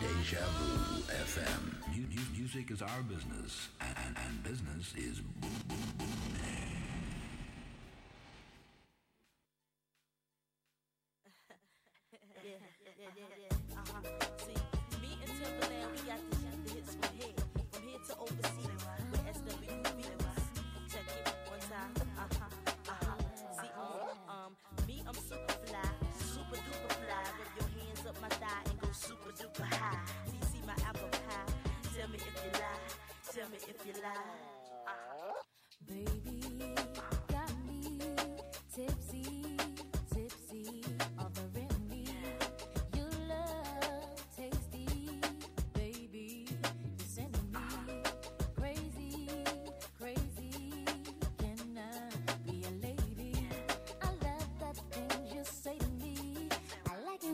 Deja Vu FM. Music is our business, and, and business is boom, boom, boom.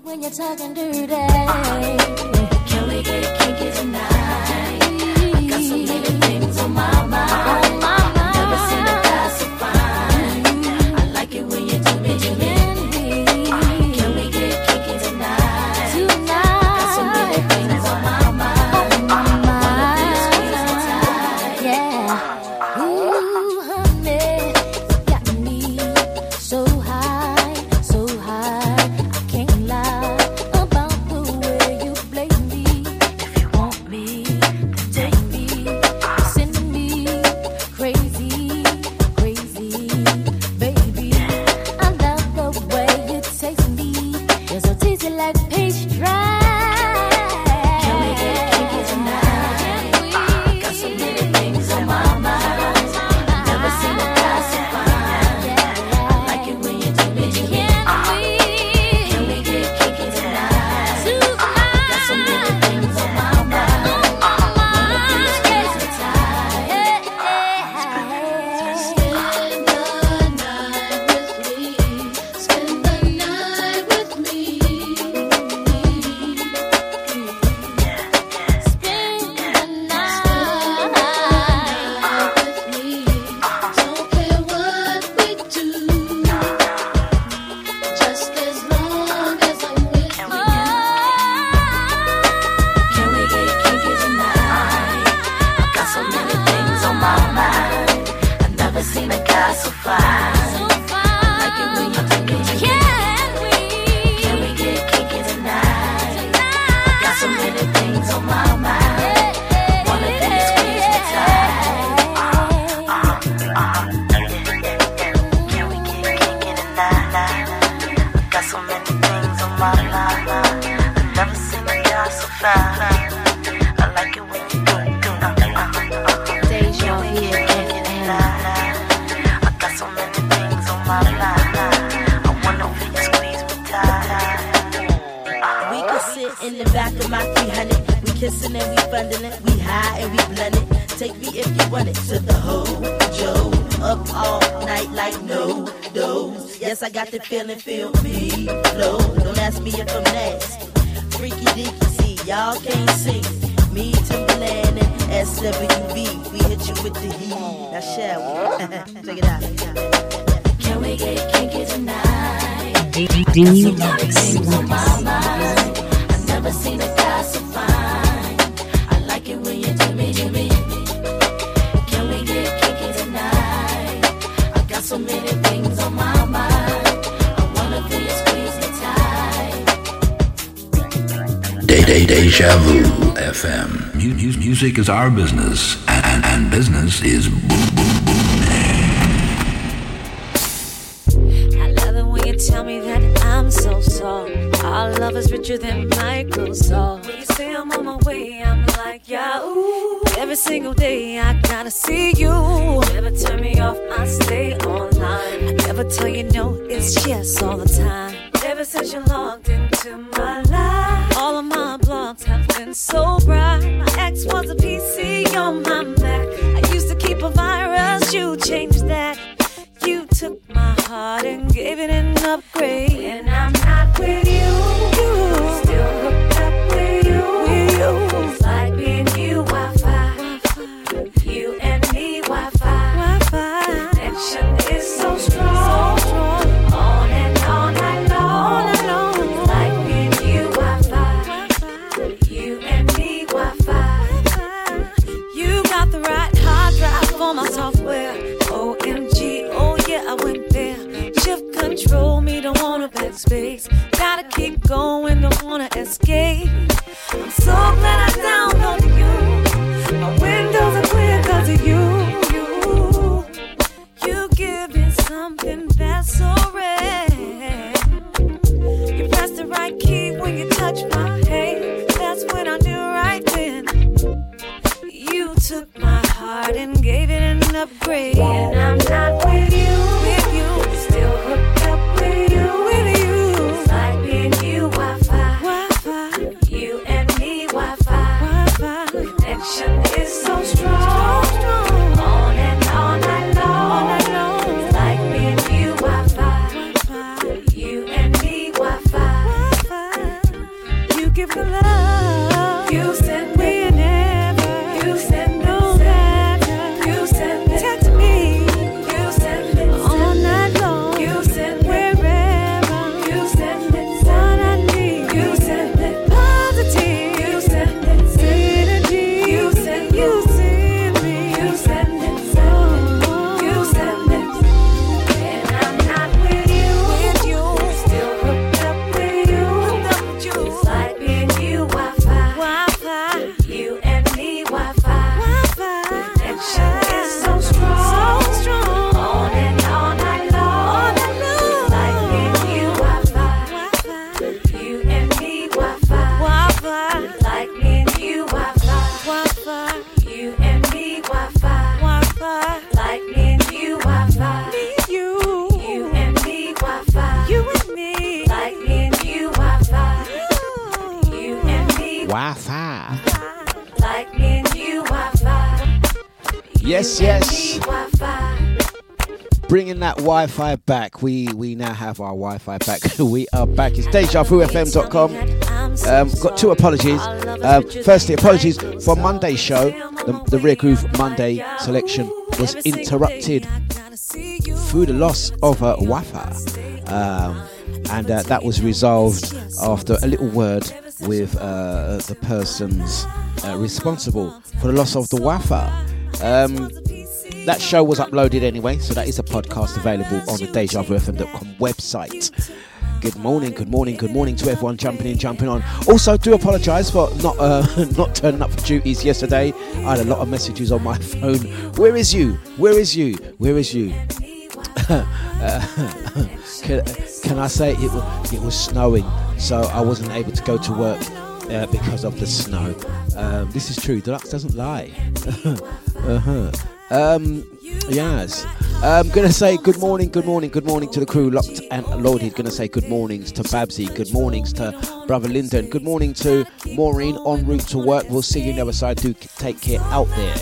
when you're talking dirty. Day Day Deja Vu FM. Music is our business, and, and, and business is boom boom boom. I love it when you tell me that I'm so soft. Our love is richer than Microsoft. When you say I'm on my way, I'm like, yeah, ooh. Every single day I gotta see you tell you know it's yes all the time. Ever since you logged into my life, all of my blogs have been so bright. My ex was a PC on my Mac. I used to keep a virus, you changed. Wi-Fi back. we are back. It's DejaVuFM.com. Um, got two apologies. Um, firstly, apologies for Monday's show. The, the Rare Groove Monday selection was interrupted through the loss of uh, Wi-Fi, um, and uh, that was resolved after a little word with uh, the persons uh, responsible for the loss of the Wi-Fi. Um, that show was uploaded anyway, so that is a podcast available on the DejaVuFM.com website. Good morning, good morning, good morning to everyone jumping in, jumping on. Also, do apologise for not uh, not turning up for duties yesterday. I had a lot of messages on my phone. Where is you? Where is you? Where is you? Can, can I say it was, it was snowing, so I wasn't able to go to work uh, because of the snow. Um, this is true. Dlux doesn't lie. uh-huh. Um, yes. I'm going to say good morning, good morning, good morning to the crew locked and loaded. Going to say good mornings to Babsy, good mornings to Brother Lyndon, good morning to Maureen en route to work. We'll see you other side. Do take care out there.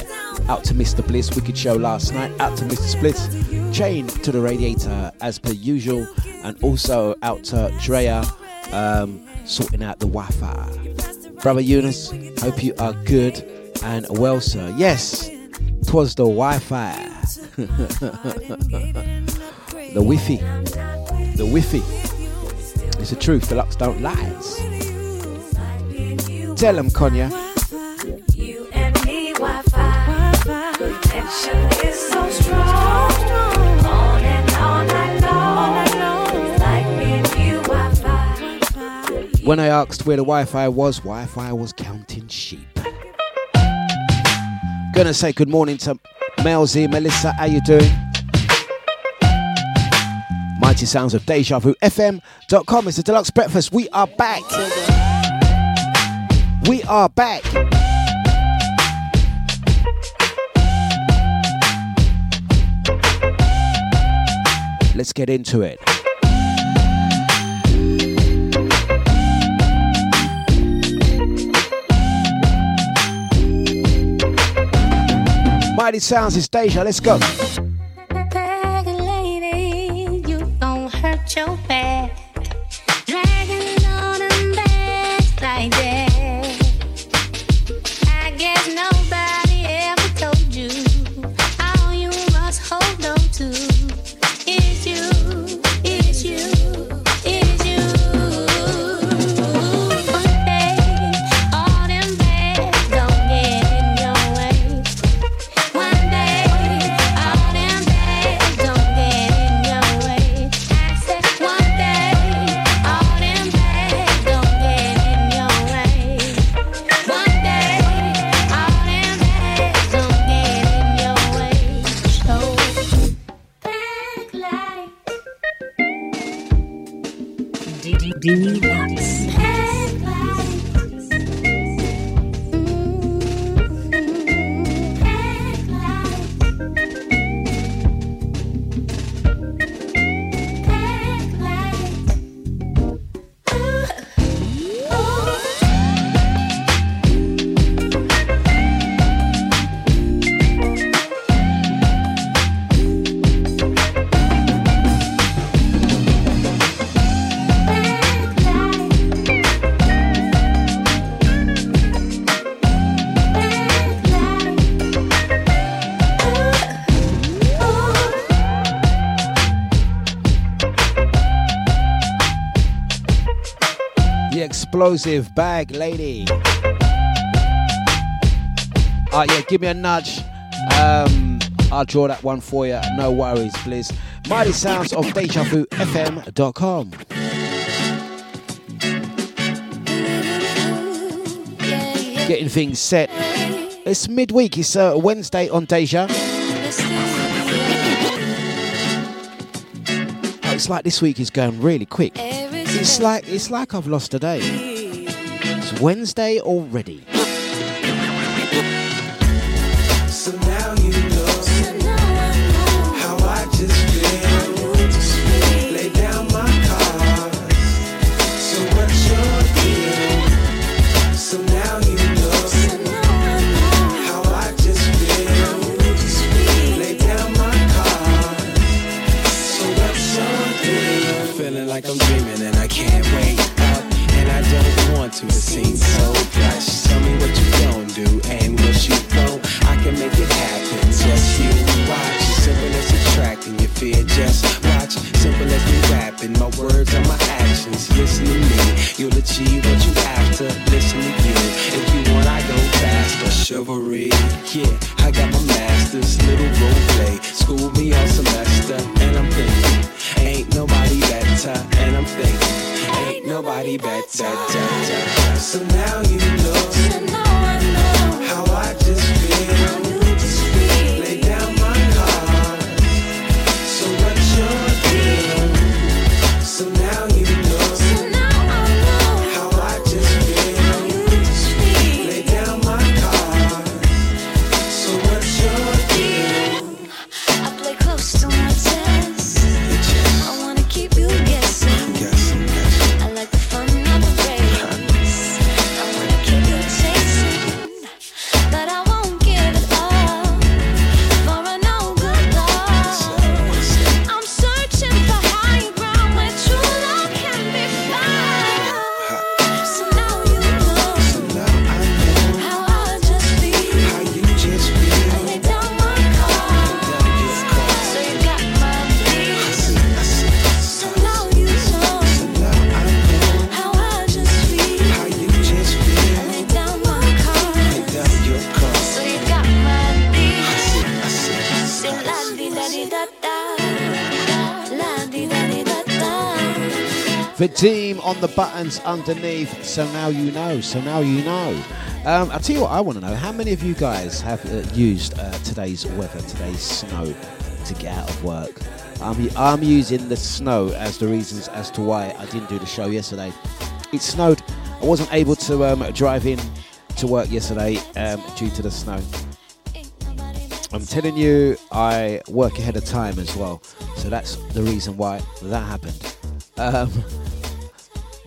Out to Mr. Bliss, wicked show last night. Out to Mr. Splits, chain to the radiator as per usual. And also out to Drea, um, sorting out the Wi Fi. Brother Eunice, hope you are good and well, sir. Yes, twas the Wi Fi. the Wi-Fi. The Wi-Fi. It's the truth. Dlux don't lies. Tell them, Konya. You and me, Wi-Fi. Connection is so strong. Wi-Fi. When I asked where the Wi-Fi was, Wi-Fi was counting sheep. Gonna say good morning to Mel Z, Melissa. How you doing? Mighty sounds of Deja Vu FM.com. It's the Dlux Breakfast. We are back. We are back. Let's get into it. Mighty Sounds is Deja. Let's go. Explosive bag lady. Ah, yeah, give me a nudge. Um, I'll draw that one for you. No worries, please. Mighty sounds of DejaVuFM.com. Getting things set. It's midweek. It's uh, Wednesday on Deja. Oh, it's like this week is going really quick. It's like it's like I've lost a day. It's Wednesday already. You'll achieve what you after. Listen to you. If you want, I go faster. Chivalry. Yeah, I got my master's. Little role play. School me all semester. And I'm thinking, ain't nobody better. And I'm thinking, ain't nobody better. So now you the buttons underneath. So now you know. So now you know. Um, I'll tell you what I want to know. How many of you guys have uh, used uh, today's weather, today's snow, to get out of work? I'm, I'm using the snow as the reasons as to why I didn't do the show yesterday. It snowed. I wasn't able to um, drive in to work yesterday um, due to the snow. I'm telling you, I work ahead of time as well. So that's the reason why that happened. Um,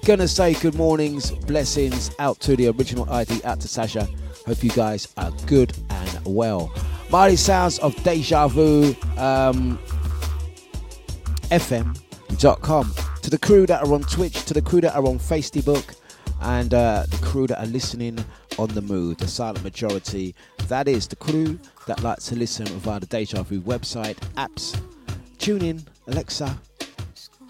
gonna say good mornings, blessings out to the original ID, out to Sasha. Hope you guys are good and well. Mighty sounds of Deja Vu um, FM.com. To the crew that are on Twitch, to the crew that are on Facebook, and uh, the crew that are listening on the move, the silent majority. That is the crew that likes to listen via the Deja Vu website, apps, tune in, Alexa,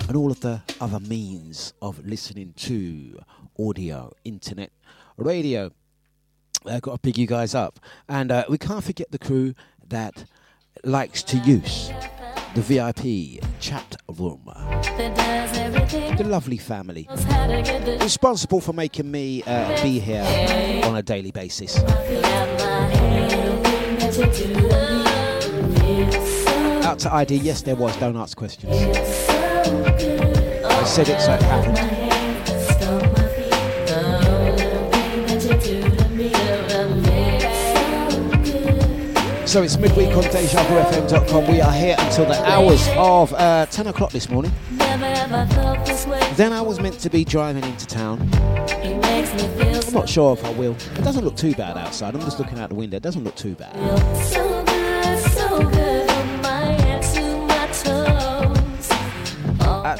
and all of the other means of listening to audio, internet, radio. I've got to pick you guys up. And uh, we can't forget the crew that likes to use the VIP chat room. The lovely family. Responsible for making me uh, be here on a daily basis. Out to ID, yes, there was. Don't ask questions. I said it, so it happened. So it's midweek on DejaVuFM.com. We are here until the hours of uh, 10 o'clock this morning. Then I was meant to be driving into town. I'm not sure if I will. It doesn't look too bad outside. I'm just looking out the window. It doesn't look too bad.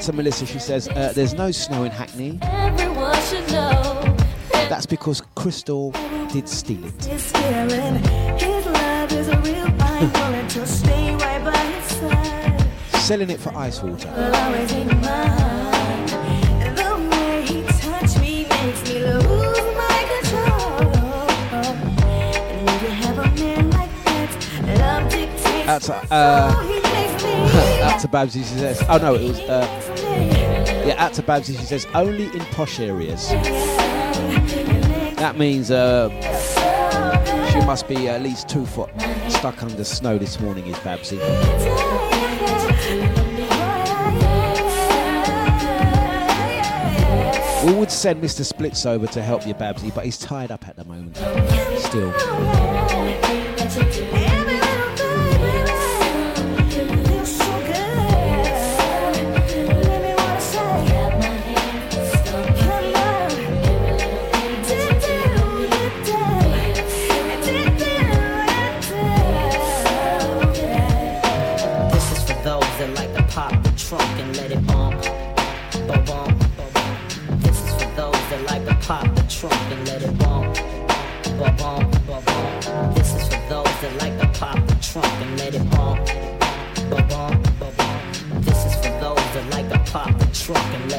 To Melissa, she says, uh, There's no snow in Hackney. That's because Crystal did steal it. Selling it for ice water. To, uh, out to Babsy, she says, oh no, it was, uh, yeah, out to Babsy, she says, only in posh areas. That means uh, she must be at least two foot stuck under snow this morning, is Babsy. We would send Mr. Splits over to help you, Babsy, but he's tied up at the moment. Still. The and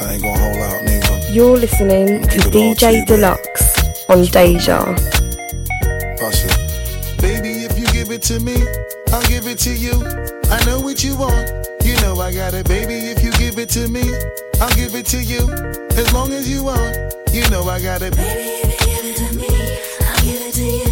I I ain't gonna hold out, nigga. You're listening to Keep it all to DJ. Dlux on Deja. Baby, if you give it to me, I'll give it to you. I know what you want. You know I got it, baby. If you give it to me, I'll give it to you. As long as you want, you know I got it. We've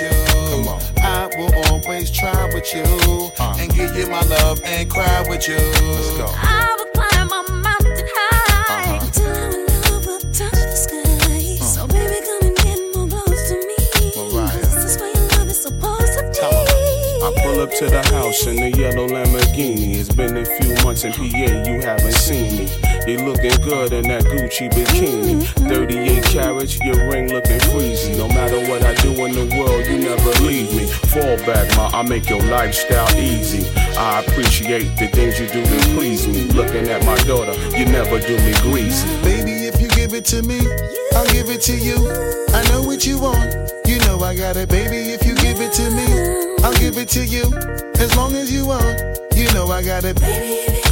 with you. Come on. I will always try with you. Uh. And give you my love and cry with you. Let's go. I will climb a mountain high uh-huh. till I pull up to the house in the yellow Lamborghini. It's been a few months in PA, you haven't seen me. You looking good in that Gucci bikini. Mm-hmm. 38 carats, your ring looking freezy. No matter what I do in the world, you never leave me. Fall back, ma, I make your lifestyle easy. I appreciate the things you do to please me. Looking at my daughter, you never do me greasy. Baby, if you give it to me, I'll give it to you. I know what you want. You know I got it, baby. If you give it to me, I'll give it to you. As long as you want, you know I got it, baby.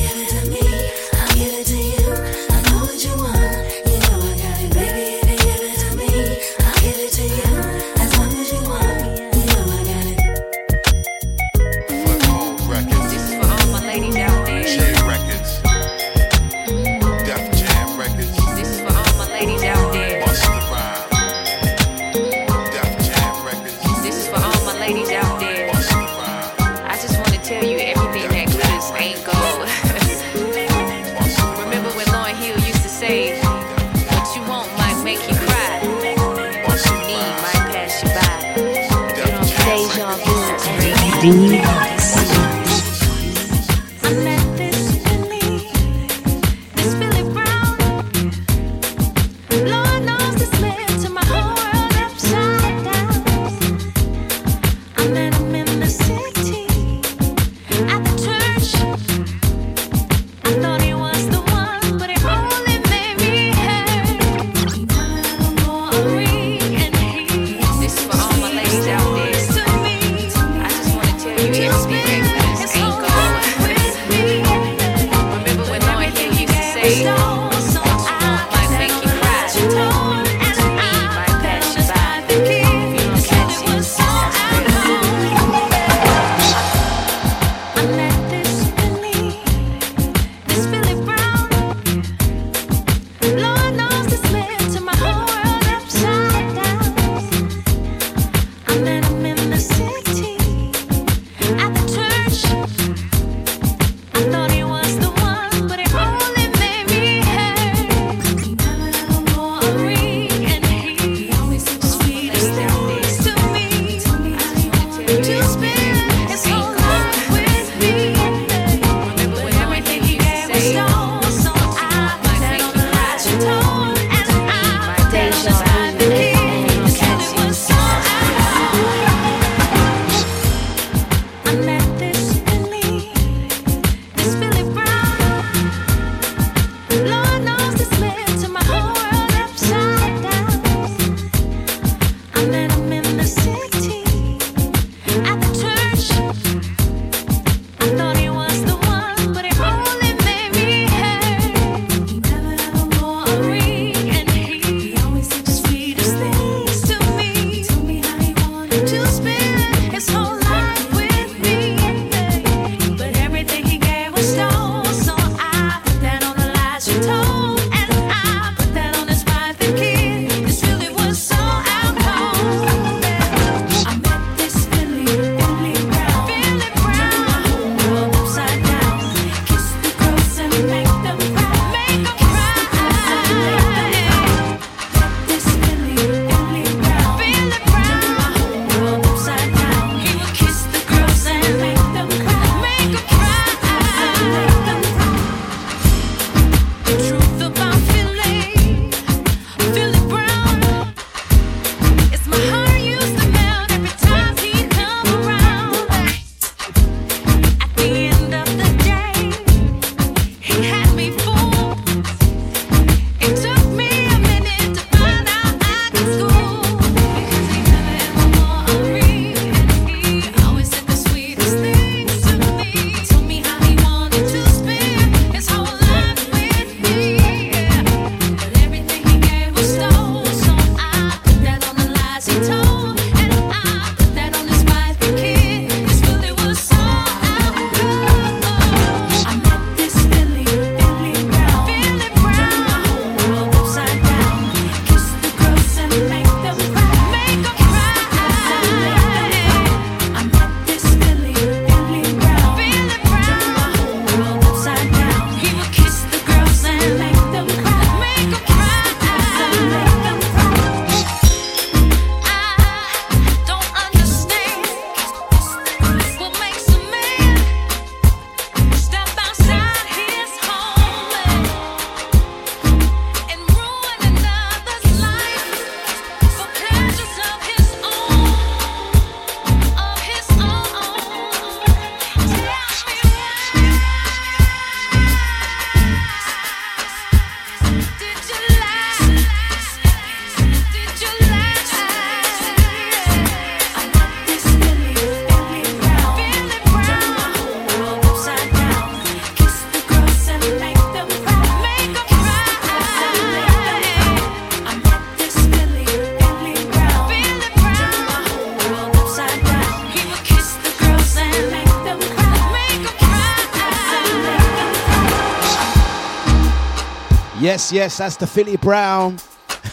Yes, yes, that's the Philly Brown,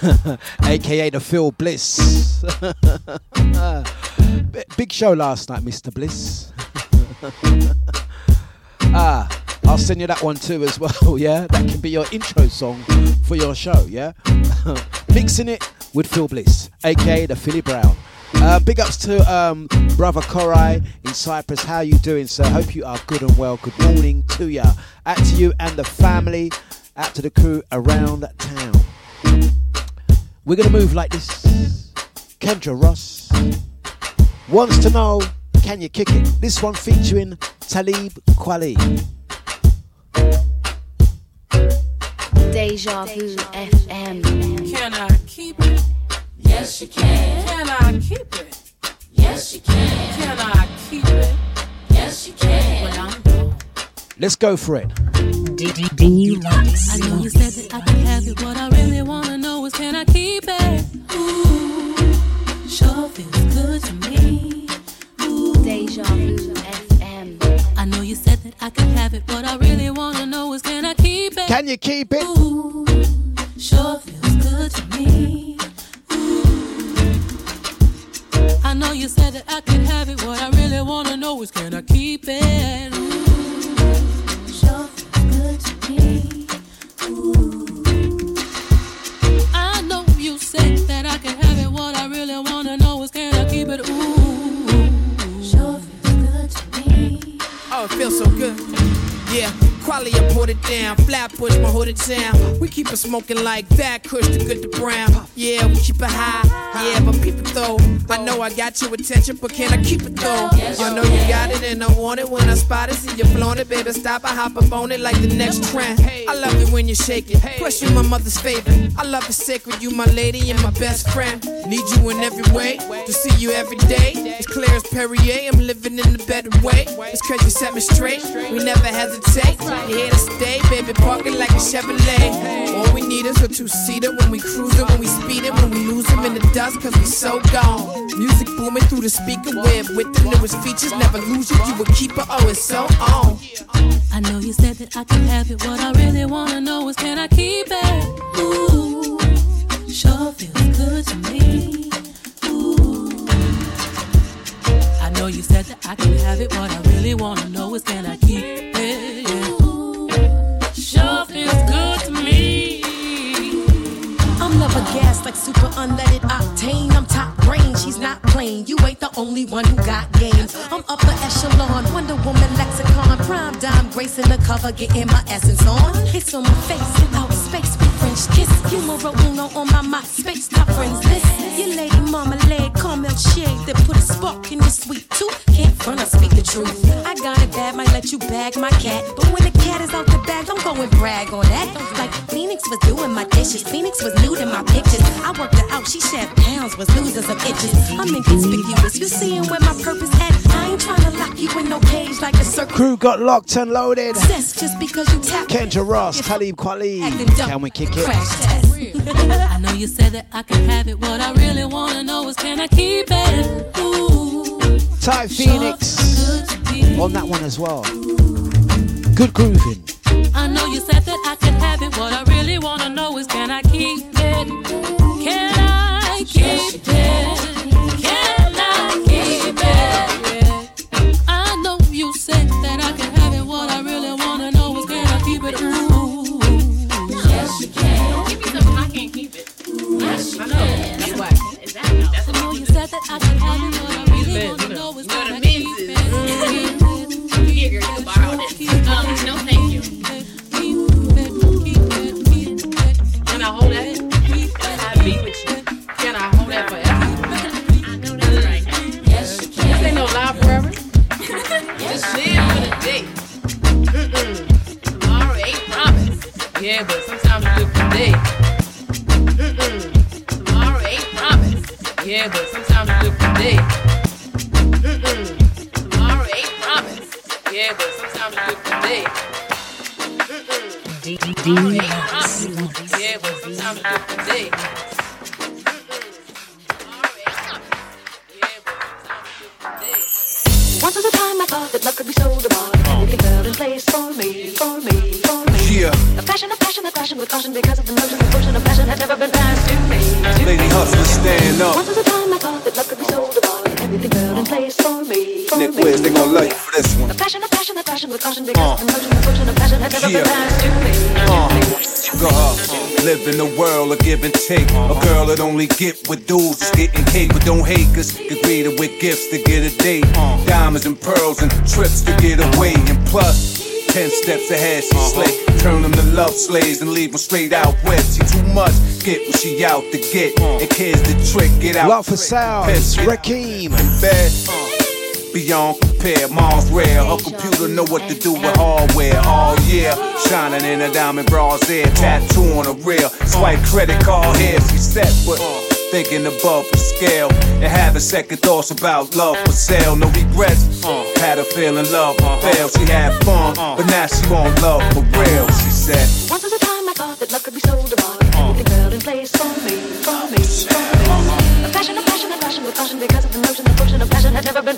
aka the Phil Bliss. B- Big show last night, Mr. Bliss. ah, I'll send you that one too as well, yeah? That can be your intro song for your show, yeah? Mixing it with Phil Bliss, aka the Philly Brown. Uh, big ups to um, brother Korai in Cyprus. How you doing, sir? Hope you are good and well. Good morning to ya. Out to you and the family. Out to the crew around town. We're gonna move like this. Kendra Ross wants to know, can you kick it? This one featuring Talib Kweli. Deja Vu FM. Can I keep it? Yes, you can. Can I keep it? Yes, you can. Can I keep it? Yes, you can. Well, I'm Let's go for it. I know you said that I could have it. What I really wanna know is can I keep it? Ooh, sure feels good to me. Ooh, Deja Vu FM. I know you said that I could have it. What I really wanna know is can I keep it? Can you keep it? Ooh, sure feels good to me. Ooh. I know you said that I could have it. What I really wanna know is can I keep it? Ooh, Oh, it feels so good. Yeah, quality, I put it down. Flat push my hood it down. We keep it smoking like that, Kush the good to brown. Yeah, we keep it high. Yeah, but peep it though. I know I got your attention, but can I keep it though? I know you got it and I want it when I spot it. See you flown it, baby. Stop, I hop up on it like the next trend. I love it when you shake it. Plus, you my mother's favorite. I love it sacred. You my lady and my best friend. Need you in every way. To see you every day. It's clear as Perrier. I'm living in the better way. It's cause you set me straight. We never hesitate. Here to stay, baby. Parking like a Chevrolet. All we need is a two seater when we cruising, when we speeding, when we lose lose 'em in the dust, cause we so gone. Music booming through the speaker web with the newest features. Never lose you, you a keeper. Oh, it's so on. I know you said that I can have it. What I really wanna know is can I keep it? Ooh, sure feels good to me. Ooh, I know you said that I can have it. What I really wanna know is can I keep it? Feels good to me. I'm never gassed like super unleaded octane. I'm top range, she's not plain. You ain't the only one who got game. I'm upper echelon, Wonder Woman lexicon. Prime dime, gracing the cover, getting my essence on. It's on my face, out space, French kiss. Numero uno on my MySpace, top friends list. Your lady mama leg, caramel shade that put a spark in your sweet tooth. Can't front, I speak the truth. I got it bad, might let you bag my cat. But when the cat is out the bag, I'm going brag on that. Like Phoenix was doing my dishes. Phoenix was nude in my pictures. I worked her out, she shed pounds, was losing some itches. I'm inconspicuous. You seeing where my purpose at? I ain't trying to lock you in no cage like a circle. Crew got locked and loaded. Success just because you tap. Kendra Ross, Talib Kweli. Can we kick it? I know you said that I can have it. What I really wanna know is can I keep it? Ooh, Ty Phoenix on that one as well. Good grooving. I know you said that I can have it. What I really wanna know is can I keep it? Can I keep it? That I can have it. What I really wanna know is can I keep it? Here, girl, you can borrow this. Um, no, thank you. Can I hold that? Can I be with you? Can I hold that forever? That's right. Yes, you can. This ain't no lie forever. Just live for the day. Mm-mm. Tomorrow ain't promised. Yeah, but sometimes you live for the day. Mm-mm. Yeah, but sometimes you live for the day. Mm-mm. Tomorrow ain't promised. Yeah, but sometimes you live for the day. Mm-mm. Tomorrow ain't promised. Yeah, but sometimes you live for the day. Once upon a time I thought that love could be sold abroad. Everything fell in place for me, for me, for me. Yeah. The passion of passion, a passion with caution because of the notion, the potion of passion had never been passed to me. to Lady me. hustlers, stand up. Once was a time I thought that love could be sold abroad, everything fell in place for me. For Nick. Wiz, they gon' love you for this one. A passion, a passion, a passion with caution because of the notion, the passion had never Yeah. been passed to me. Uh, go up. Live in a world of give and take. A girl that only get with dudes is getting cake, but don't hate, cause get greeted with gifts to get a date. Diamonds and pearls and trips to get away. And plus, ten steps ahead, she slay. Turn them to love slaves and leave them straight out west. She too much, get what she out to get. And kids the trick, get out. Love for sounds, Rakim. Bad. Beyond compare, mom's rare. Her computer know what to do with hardware. All year, shining in a diamond bras there, tattoo on her rear. Swipe credit card here, she set, but thinking above the scale and having second thoughts about love for sale. No regrets. Uh, had her feeling love uh, fail. She had fun, uh. but now she want love for real. She said. Once was a time I thought that love could be sold abroad, everything girl in place for me. For me. For me. Uh-huh. A passion, a passion, a passion with caution because of the notion, the potion of passion had never been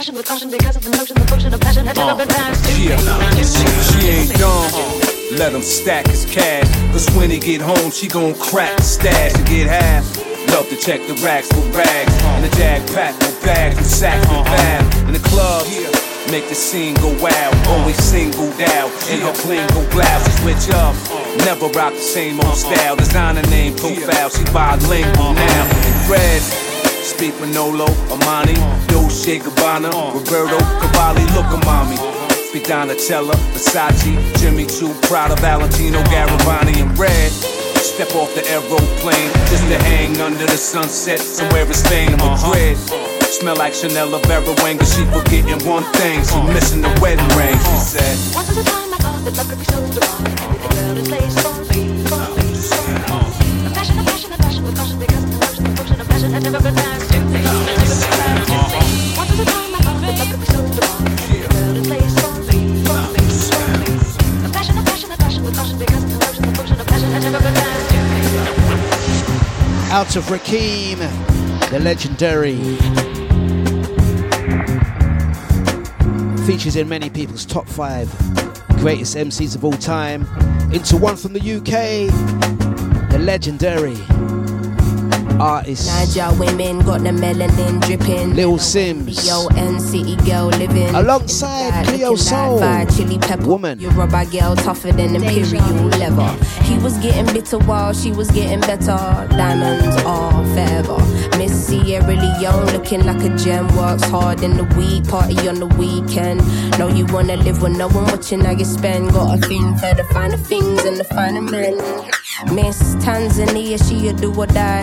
passion, with caution because of the notion, the potion of passion had never uh, been passed to me. Yeah, she ain't dumb. Let him stack his cash. Cause when he get home, she gon' crack the stash and get half. Love to check the racks for rags. And the jag pack with bags and sack with uh-huh. bag. In the club, make the scene go wild. Always singled out. In her Klingo blouse, she switch up. Never rock the same old style. Designer name profile, she bilingual now. In red. Speak Manolo, Armani, Dolce Gabbana, Roberto Cavalli, look at mommy. Speak Donatella, Versace, Jimmy Choo, Prada, Valentino, Garavani, and Red. Step off the aeroplane just to hang under the sunset somewhere in Spain, Madrid. Smell like Chanel Vera Wang, but she forgetting one thing. She missing the wedding ring. She said. Once a time I thought that could be fell in place for me. Out of Rakim, the legendary. Features in many people's top five greatest MCs of all time. Into one from the UK, the legendary artist Niger women got the melanin dripping. Little Simz. B-O-N city girl living. Alongside Cleo Sol. Fire, chili pepper. Woman. You rubber girl tougher than imperial leather. He was getting bitter while she was getting better. Diamonds are forever. Miss Sierra Leone looking like a gem. Works hard in the week, party on the weekend. Know you wanna live with no one watching how you spend. Got a thing for the finer things and the finer men. Miss Tanzania, she a do or die.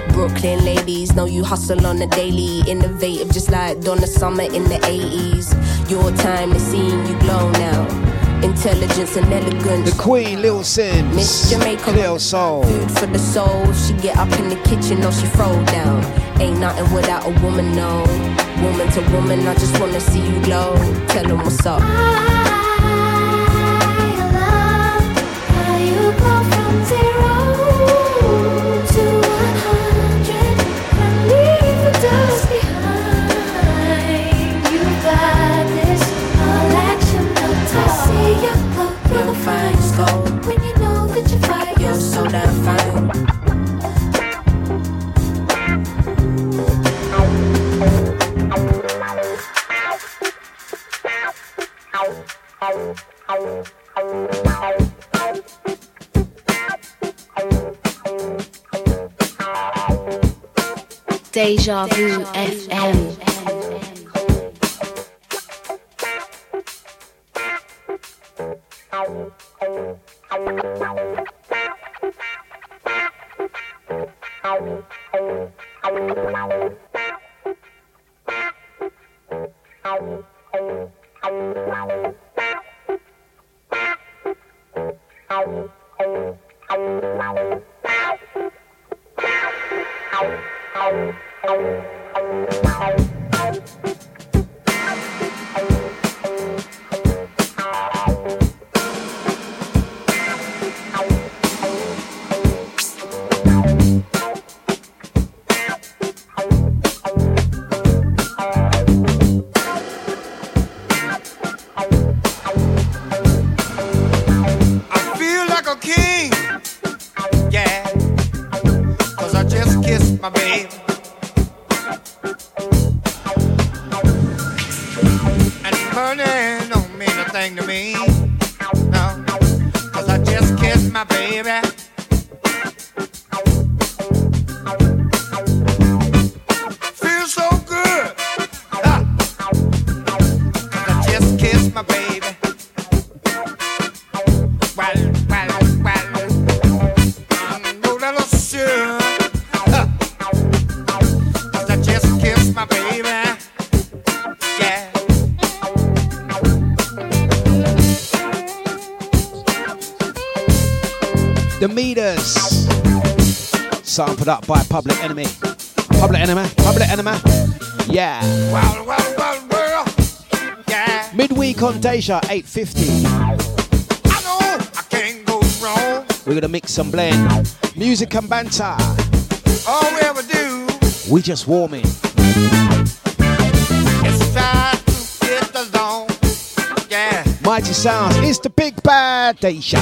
Brooklyn ladies know you hustle on the daily. Innovative, just like Donna Summer in the 80s. Your time is seeing you glow now. Intelligence and elegance. The Queen, Little Simz. Miss Jamaica. Cleo Sol. Food for the soul. She get up in the kitchen or she throw down. Ain't nothing without a woman, no. Woman to woman, I just wanna see you glow. Tell them what's up. Deja Vu FM. Up by Public Enemy. Public Enemy. Public Enemy. Yeah. Yeah. Midweek on Deja 850. I know I can't go wrong. We're gonna mix some blend. Music and banter. All we ever do We just warming. is try to get along. Yeah. Mighty Sounds. It's the big bad Deja.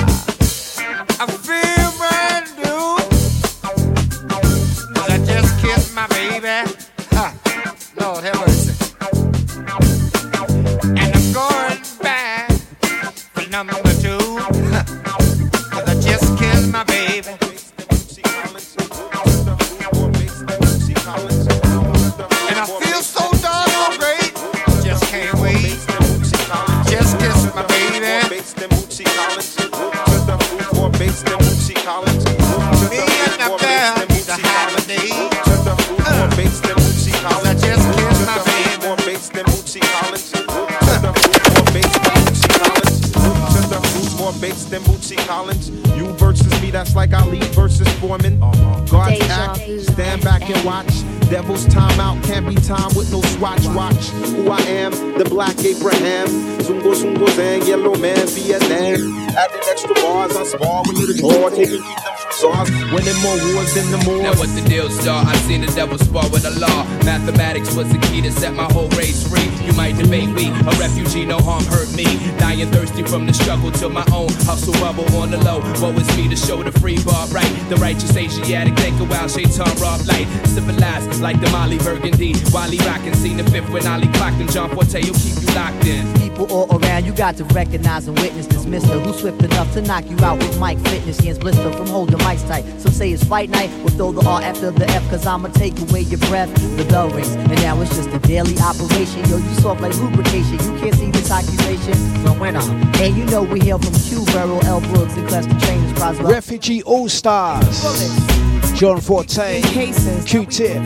Like Ali versus Foreman. God's Deja act, stand back and watch. Devil's timeout, can't be time with no swatch. Watch who I am, the black Abraham. Zungo Zungo Zang, yellow man, Vietnam. Adding extra bars, I spar with little jaw, taking keep them from SARS. Winning more wars than the Moors. Now what the deal, star? I seen the devil spar with the law. Mathematics was the key to set my whole race free. You might debate we, a refugee, no harm hurt me. Dying thirsty from the struggle to my own hustle bubble on the low. Woe is me to show the free bar right. The righteous Asiatic, think a while, Shaitan rob light. Civilized like the Molly Burgundy. Wally rockin', seen the fifth when Ali clocked and John Forte will keep you locked in. People all around, you got to recognize and witness this mister who's swift enough to knock you out with mic fitness. Hands blister from holding mics tight. Some say it's fight night, we'll throw the R after the F, cause I'ma take away your breath. The bell rings, and now it's just a daily operation. Yo, you soft like lubrication, you can't see this accusation. So when I'm, and you know we hail from Q, Burrow, L. Brooks, and Cluster Trainers, Croswell. Refugee All Stars. John Forte, Q-Tip,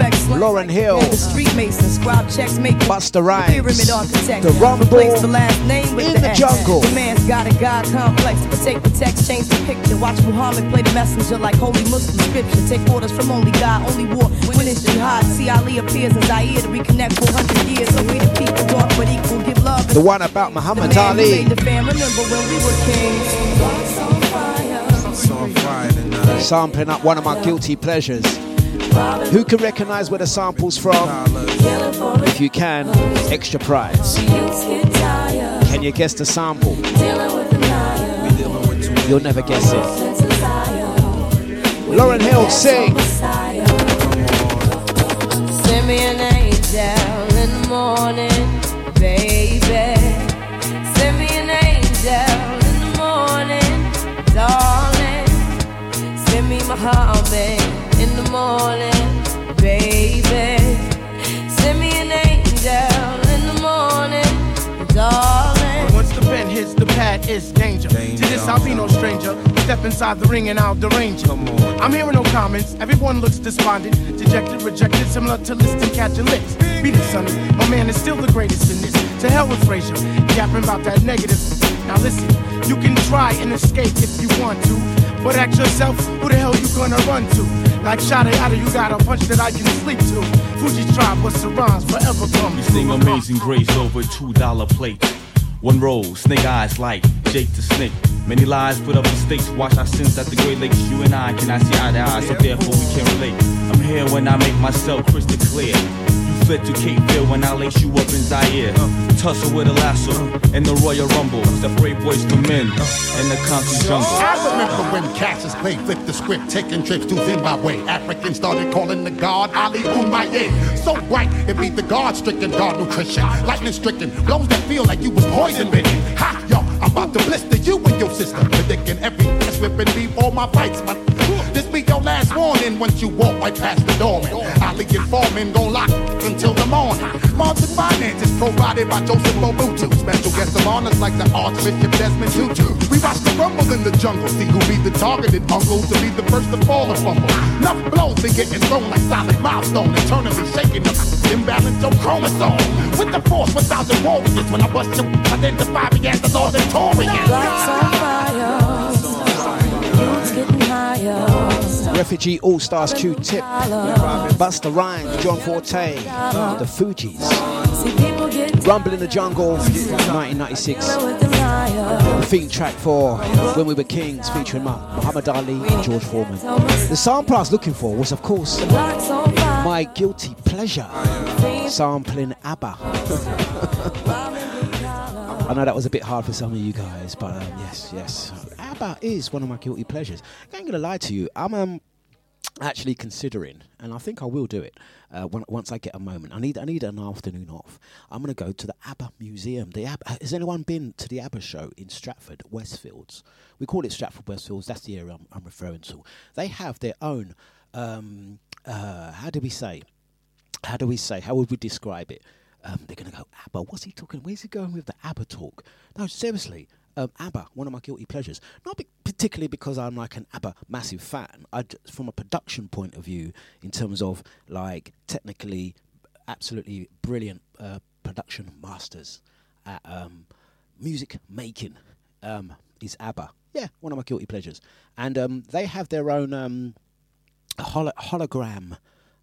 Lauryn Hill, The street mason, scribe checks, make Busta Rhymes. The Rumble, the last name with In the Jungle. The man's got a God complex. Protect the text, change the picture. Watch Muhammad play the messenger like holy Muslim scripture. Take orders from only God, only war when it's jihad. See Ali appears as Zaire to reconnect 400 years. So we the people walk, but equal give love. the one about Muhammad The man who Ali. Sampling up one of my guilty pleasures. Who can recognize where the sample's from? If you can, extra prize. Can you guess the sample? You'll never guess it. Lauryn Hill, sing. Send me an angel in the morning, in the morning, baby. Send me an angel in the morning, darling. But once the pen hits the pad, it's danger. danger. To this, I'll be no stranger. Step inside the ring and I'll derange. Come. I'm hearing no comments. Everyone looks despondent, dejected, rejected, similar to listing catching lips. Beat it, sonny. My man is still the greatest in this. To hell with Frazier, yapping about that negative. Now listen, you can try and escape if you want to but ask yourself, who the hell you gonna run to? Like out of you got a punch that I can sleep to. Fugee tribe, the rhymes forever come. We sing Amazing Grace over two dollar plates. One roll, snake eyes like Jake the Snake. Many lies put up the stakes. Watch our sins at the Great Lakes. You and I cannot see eye to eye, so therefore we can't relate. I'm here when I make myself crystal clear. Fled to Cape Fear when I lace you up in Zaire. Tussle with a lasso and the Royal Rumble. Separate boys from men in the concrete jungle. I remember when Cassius Clay flipped the script, taking trips to Zimbabwe. Africans started calling the god Ali Umaye. So bright, it beat the god stricken god nutrition. Lightning stricken, blows that feel like you was poison bitten. Ha, yo, I'm about to blister you and your sister. Predicting every ass whipping leave all my fights, man. This be your last warning once you walk right past the doorman. Ali and Foreman gon' lock until the morning. Martin finances provided by Joseph Mobutu. Special guests of honors like the Archbishop Desmond Tutu. We watch the rumble in the jungle, see who be the targeted uncle to be the first to fall or fumble. Enough blows been getting thrown like solid milestone, eternally shaking up. Imbalance your chromosome. With the force, 1,000 warriors. When I bust you, identify me as the Lord Victorious. Lights on fire. Youth's getting higher. Refugee All Stars Q Tip, Busta Rhymes, John Forte, The Fugees, Rumble in the Jungle, 1996. The theme track for When We Were Kings featuring Mu- Muhammad Ali and George Foreman. The sample I was looking for was, of course, My Guilty Pleasure, sampling ABBA. I know that was a bit hard for some of you guys, but um, yes, yes. ABBA is one of my guilty pleasures. I ain't gonna lie to you. I'm um, actually considering, and I think I will do it uh, when, once I get a moment. I need I need an afternoon off. I'm gonna go to the ABBA Museum. The ABBA, has anyone been to the ABBA show in Stratford, Westfields? We call it Stratford Westfields. That's the area I'm, I'm referring to. They have their own. Um, uh, how do we say? How do we say? How would we describe it? Um, they're going to go, ABBA, what's he talking? Where's he going with the ABBA talk? No, seriously, um, ABBA, one of my guilty pleasures. Not be- particularly because I'm like an ABBA massive fan. From a production point of view, in terms of like technically, absolutely brilliant uh, production masters at um, music making um, is ABBA. Yeah, one of my guilty pleasures. And um, they have their own um, holo- hologram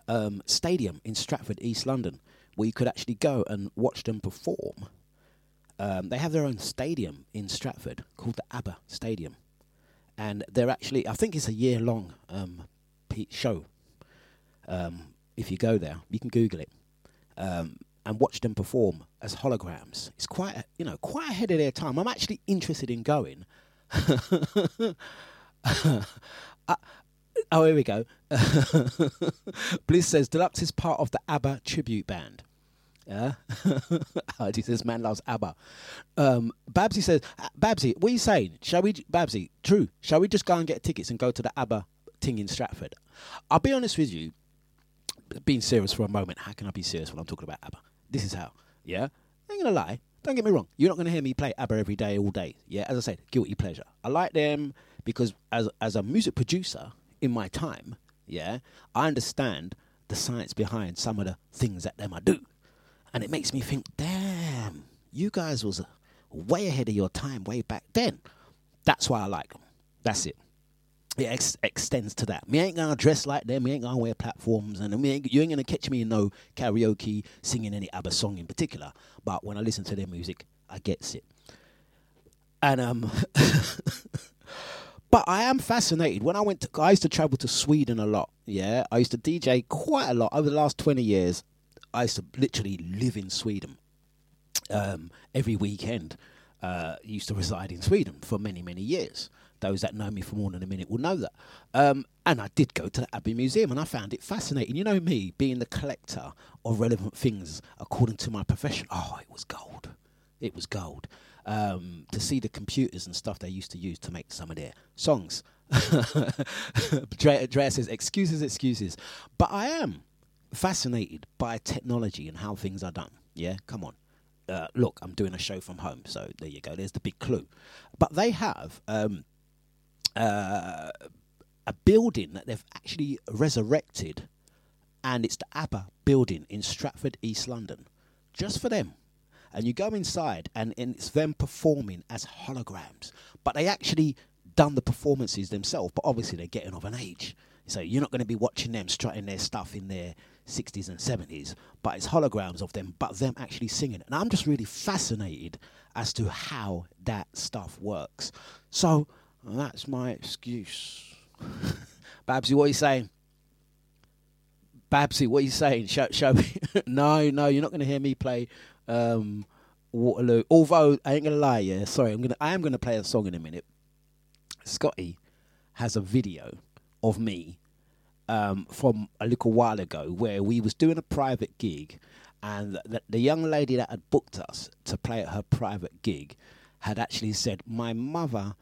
um, stadium in Stratford, East London, where you could actually go and watch them perform. Um, they have their own stadium in Stratford called the ABBA Stadium, and they're actually I think it's a year long um, show. Um, if you go there, you can Google it um, and watch them perform as holograms. It's quite a, you know quite ahead of their time. I'm actually interested in going. Uh, Oh, here we go. Bliss says Dlux is part of the ABBA tribute band. Yeah. says man loves ABBA. Um, Babsy says, "Uh, Babsy, what are you saying? Shall we, Babsy? True. Shall we just go and get tickets and go to the ABBA thing in Stratford? I'll be honest with you. Being serious for a moment, how can I be serious when I'm talking about ABBA? This is how. Yeah. I ain't gonna lie. Don't get me wrong. You're not gonna hear me play ABBA every day, all day. Yeah. As I said, guilty pleasure. I like them because as as a music producer in my time, yeah, I understand the science behind some of the things that them I do, and it makes me think, damn, you guys was way ahead of your time way back then. That's why I like them. That's it. It ex- extends to that. Me ain't gonna dress like them. Me ain't gonna wear platforms, and me ain't, you ain't gonna catch me in no karaoke singing any ABBA song in particular. But when I listen to their music, I gets it. And um, but I am fascinated. When I went to, I used to travel to Sweden a lot. Yeah, I used to DJ quite a lot over the last twenty years. I used to literally live in Sweden um, every weekend. Uh, used to reside in Sweden for many, many years. Those that know me for more than a minute will know that. Um, and I did go to the ABBA Museum and I found it fascinating. You know me, being the collector of relevant things according to my profession. Oh, it was gold. It was gold. Um, to see the computers and stuff they used to use to make some of their songs. Drea, says, excuses, excuses. But I am fascinated by technology and how things are done. Yeah, come on. uh, look, I'm doing a show from home. So there you go. There's the big clue. But they have um, uh, a building that they've actually resurrected, and it's the ABBA building in Stratford, East London, just for them. And you go inside, and, and it's them performing as holograms. But they actually done the performances themselves. But obviously, they're getting of an age. So you're not going to be watching them strutting their stuff in their 60s and 70s, but it's holograms of them, but them actually singing. And I'm just really fascinated as to how that stuff works. So that's my excuse. Babsy, what are you saying? Babsy, what are you saying? Show, show me. no, no, you're not going to hear me play um, Waterloo. Although I ain't gonna lie, yeah. Sorry, I'm gonna. I am gonna play a song in a minute. Scotty has a video of me um, from a little while ago where we was doing a private gig, and the, the young lady that had booked us to play at her private gig had actually said, "My mother,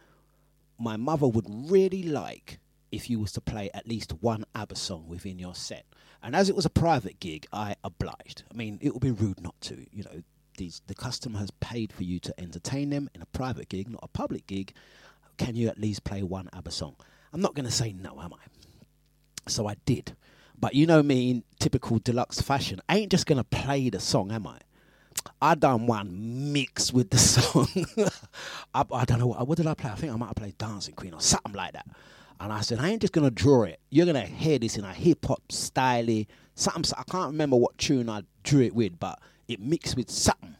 my mother would really like." If you was to play at least one ABBA song within your set, and as it was a private gig, I obliged. I mean, it would be rude not to. You know, these the customer has paid for you to entertain them in a private gig, not a public gig. Can you at least play one ABBA song? I'm not going to say no, am I? So I did. But you know me in typical Dlux fashion. I ain't just to play the song, am I? I done one mix with the song. I, I don't know what, what did I play. I think I might have played Dancing Queen or something like that. And I said, I ain't just gonna draw it. You're gonna hear this in a hip hop style, something. I can't remember what tune I drew it with, but it mixed with something.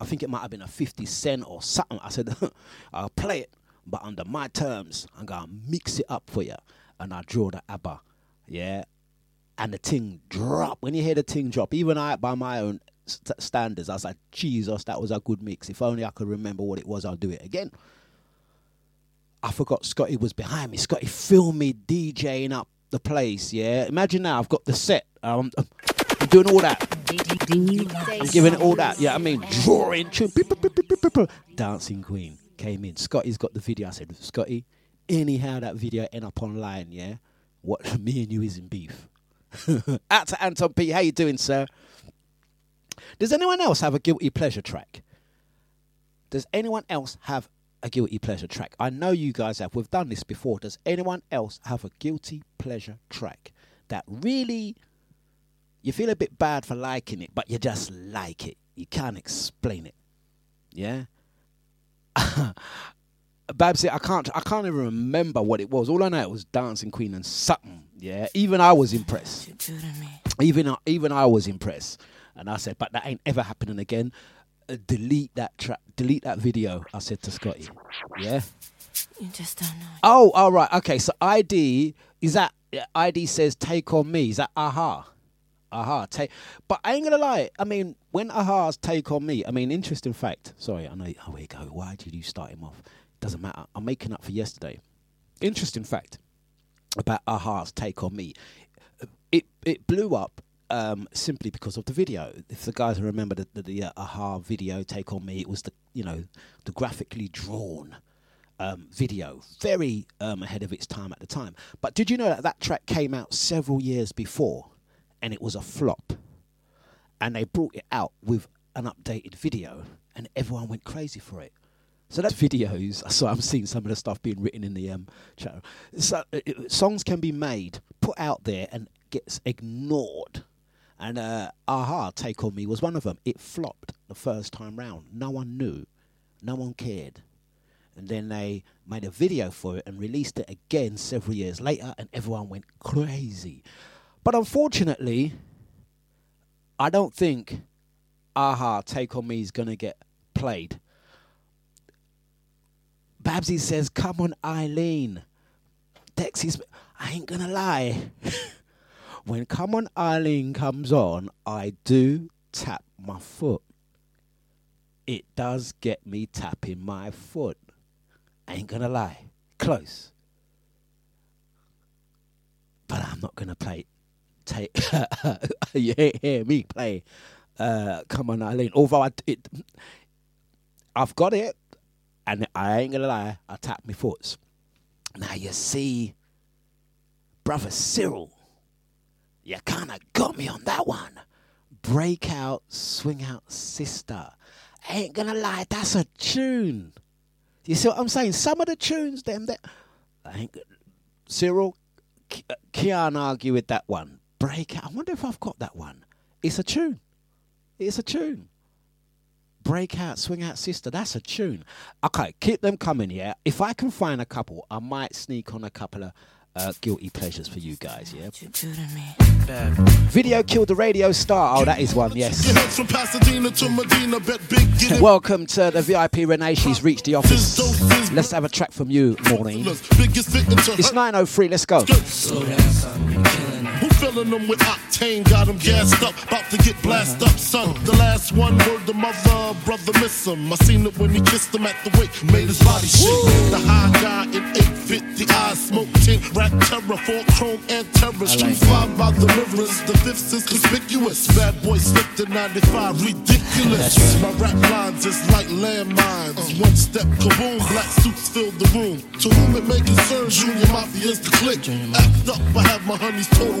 I think it might have been a 50 Cent or something. I said, I'll play it, but under my terms, I'm gonna mix it up for you. And I draw the ABBA, yeah. And the thing drop. When you hear the thing drop, even I, by my own st- standards, I was like, Jesus, that was a good mix. If only I could remember what it was, I'll do it again. I forgot Scotty was behind me. Scotty filmed me DJing up the place, yeah. Imagine now I've got the set. Um, I'm doing all that. I'm giving it all that. Yeah, I mean, drawing tune. Dancing Queen came in. Scotty's got the video. I said, Scotty, anyhow that video end up online, yeah. What me and you is in beef. Out to Anton P. How you doing, sir? Does anyone else have a guilty pleasure track? Does anyone else have a guilty pleasure track? I know you guys have. We've done this before. Does anyone else have a guilty pleasure track that really you feel a bit bad for liking it, but you just like it? You can't explain it. Yeah. Babsy, I can't. I can't even remember what it was. All I know it was Dancing Queen and something. Yeah. Even I was impressed. Even even I was impressed, and I said, "But that ain't ever happening again." Uh, delete that track. Delete that video. I said to Scotty. Yeah. You just don't know. Oh, all right. Okay. So ID is that ID says take on me. Is that a-ha? Aha. Take. But I ain't gonna lie. I mean, when a-ha's take on me. I mean, interesting fact. Sorry. I know. Oh, here you go. Why did you start him off? Doesn't matter. I'm making up for yesterday. Interesting fact about a-ha's take on me. It it blew up um, simply because of the video. If the guys remember the, the, the uh, a-ha video take on me, it was the you know the graphically drawn um, video, very um, ahead of its time at the time. But did you know that that track came out several years before, and it was a flop, and they brought it out with an updated video, and everyone went crazy for it. So that's videos. So I'm seeing some of the stuff being written in the um, chat. So uh, songs can be made, put out there, and gets ignored. And uh, A-ha, Take On Me was one of them. It flopped the first time round. No one knew. No one cared. And then they made a video for it and released it again several years later, and everyone went crazy. But unfortunately, I don't think A-ha, Take On Me is going to get played. Babsy says, Come on, Eileen. Dexy's, I ain't to lie. when Come on, Eileen comes on, I do tap my foot. It does get me tapping my foot. I ain't to lie. Close. But I'm not to play. Take, you hear me play. Uh, come on, Eileen. Although I, it, I've got it, and I ain't gonna lie, I tap my foots. Now you see, brother Cyril, you kind of got me on that one. Break out, swing out, sister. I ain't gonna lie, that's a tune. You see what I'm saying? Some of the tunes, them that I ain't. Cyril c- uh, can't argue with that one. Break out. I wonder if I've got that one. It's a tune. It's a tune. Break out, swing out, sister. That's a tune. Okay, keep them coming. Yeah. If I can find a couple, I might sneak on a couple of uh, guilty pleasures for you guys. Yeah. Video killed the radio star. Oh, that is one. Yes. Get help from Pasadena to Medina, bet big get it. Welcome to the VIP Renee. She's reached the office. Let's have a track from you, morning. Biggest fit into It's 9.03. Let's go. Who filling them with octane? Got them gassed up, about to get blasted up, son. The last one word the mother, brother miss him. I seen it when he kissed him at the wake, made his body shake. The high guy in 850 eyes, smoke tint, rap terror, four chrome and terrors. True five by the mirrors, the fifth is conspicuous. Bad boy slipped to 95, ridiculous. My rap lines is like landmines. One step kaboom, black suits fill the room. To whom it may concern, Junior Mafia's the click. Act up, I have my honey's total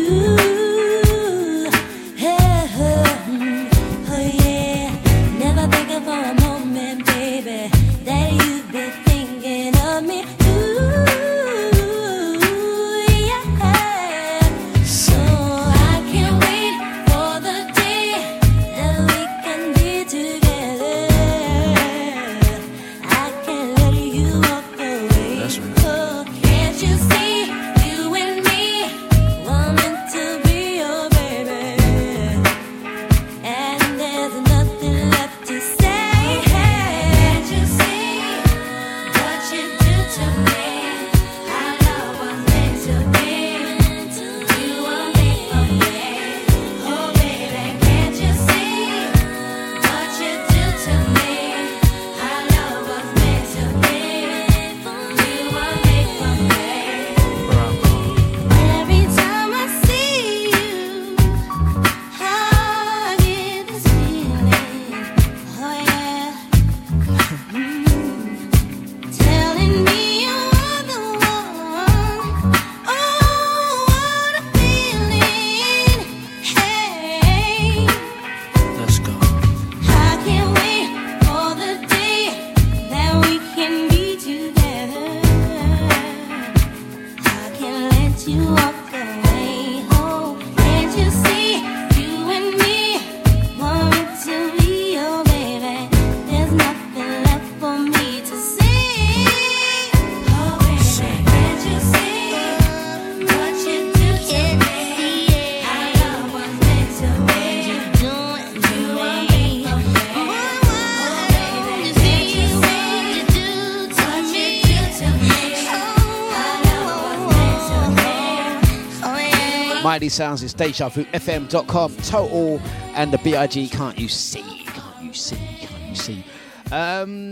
Sounds is DejaVuFM.com. Total and the BIG. Can't you see? Can't you see? Can't you see? Um,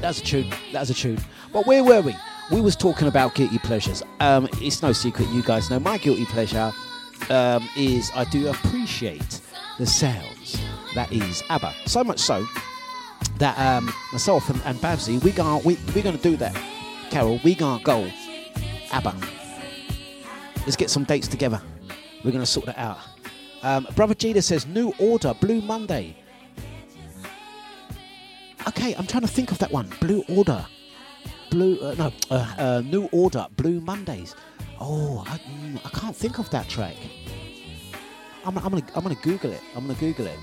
that's a tune. That's a tune. But where were we? We was talking about guilty pleasures. Um, it's no secret, you guys know my guilty pleasure um, is I do appreciate the sounds that is ABBA. So much so that um, myself and, and Babsy, we gonna we we gonna do that. Carol, we gonna go ABBA. Let's get some dates together. We're gonna sort that out. Um, Brother Jada says New Order, Blue Monday. Okay, I'm trying to think of that one. Blue Order, Blue uh, no, uh, uh, New Order, Blue Mondays. Oh, I, mm, I can't think of that track. I'm, I'm gonna I'm gonna Google it. I'm gonna Google it.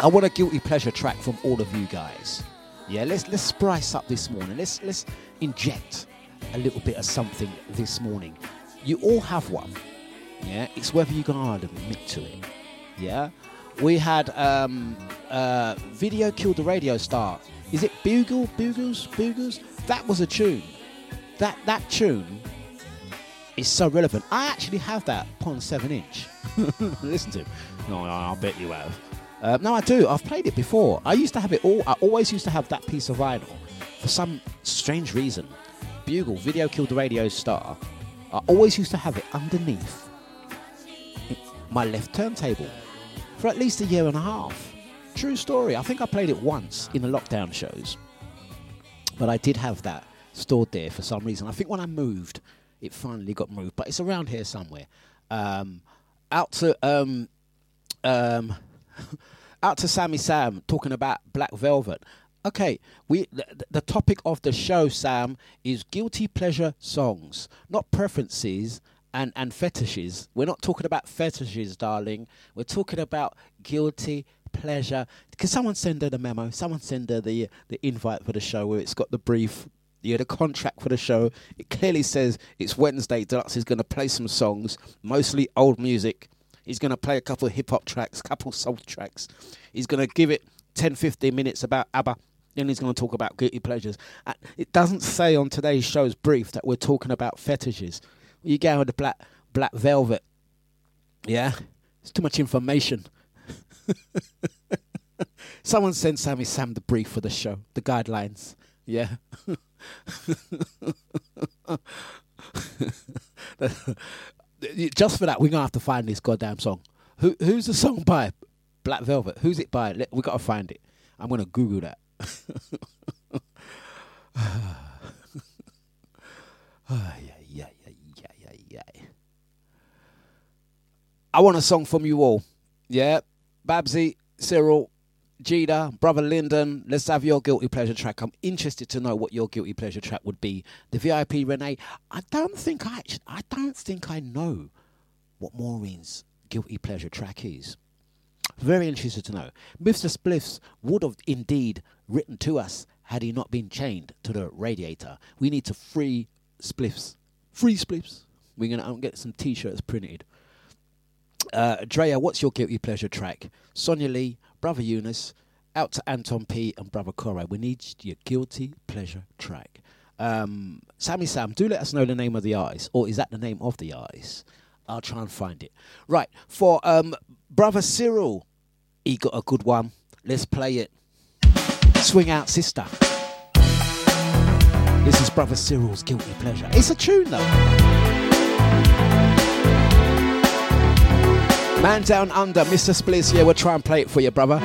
I want a guilty pleasure track from all of you guys. Yeah, let's let's spice up this morning. Let's let's inject a little bit of something this morning. You all have one. Yeah, it's whether you're gonna admit to it. Yeah, we had um, uh, video killed the radio star. Is it Bugle? Buggles? Buggles? That was a tune. That that tune is so relevant. I actually have that upon seven inch. Listen to it. No, I bet you have. Uh, no, I do. I've played it before. I used to have it all. I always used to have that piece of vinyl for some strange reason. Bugle, Video Killed the Radio Star. I always used to have it underneath my left turntable for at least a year and a half. True story. I think I played it once in the lockdown shows, but I did have that stored there for some reason. I think when I moved it finally got moved, but it's around here somewhere. Um, out to um, um, out to Sammy Sam talking about Black Velvet. Okay, we the, the topic of the show, Sam, is guilty pleasure songs, not preferences and and fetishes. We're not talking about fetishes, darling. We're talking about guilty pleasure. Can someone send her the memo? Someone send her the the invite for the show where it's got the brief. Yeah, the contract for the show. It clearly says it's Wednesday. Dlux is going to play some songs, mostly old music. He's going to play a couple of hip hop tracks, couple soul tracks. He's going to give it 10, 15 minutes about ABBA. Then he's going to talk about guilty pleasures. It doesn't say on today's show's brief that we're talking about fetishes. You go with the black black velvet. Yeah, it's too much information. Someone send Sammy Sam the brief for the show, the guidelines. Yeah. Just for that, we're gonna have to find this goddamn song. Who who's the song by? Black Velvet. Who's it by? We gotta find it. I'm gonna Google that. Ah, yeah, yeah, yeah, yeah, yeah. I want a song from you all. Yeah, Babsy, Cyril, Jida, Brother Lyndon, let's have your guilty pleasure track. I'm interested to know what your guilty pleasure track would be. The VIP Renee, I don't think I actually, I don't think I know what Maureen's guilty pleasure track is. Very interested to know. Mr. Spliffs would have indeed written to us had he not been chained to the radiator. We need to free Spliffs. Free Spliffs. We're gonna get some t-shirts printed. Uh, Drea, what's your guilty pleasure track? Sonia Lee, Brother Eunice, out to Anton P and Brother Corey. We need your guilty pleasure track. Um, Sammy Sam, do let us know the name of the artist, or is that the name of the artist? I'll try and find it. Right, for um, Brother Cyril, he got a good one. Let's play it. Swing Out Sister. This is Brother Cyril's guilty pleasure. It's a tune though. Man Down Under, Mr. Spliffs, yeah, we'll try and play it for you, brother.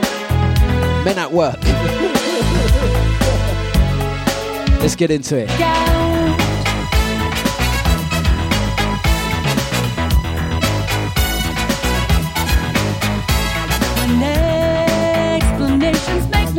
Men at work. Let's get into it. When explanations make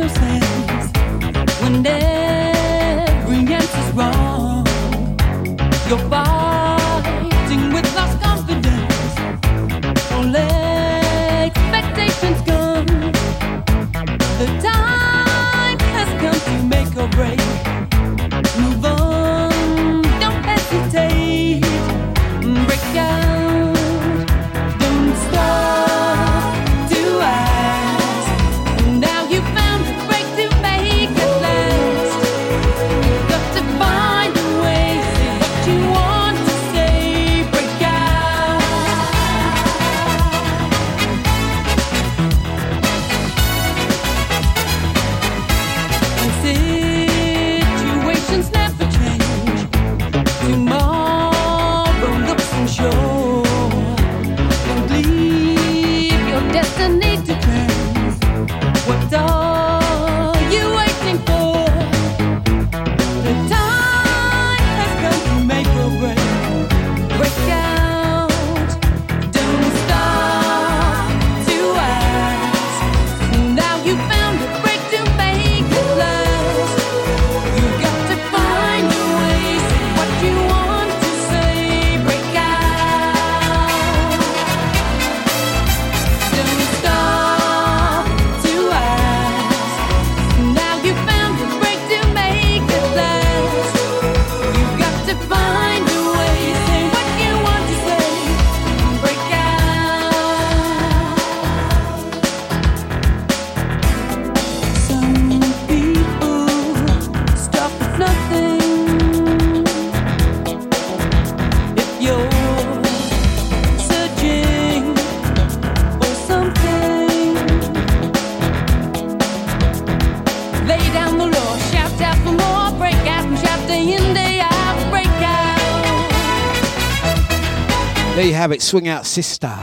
There have it, Swing Out Sister.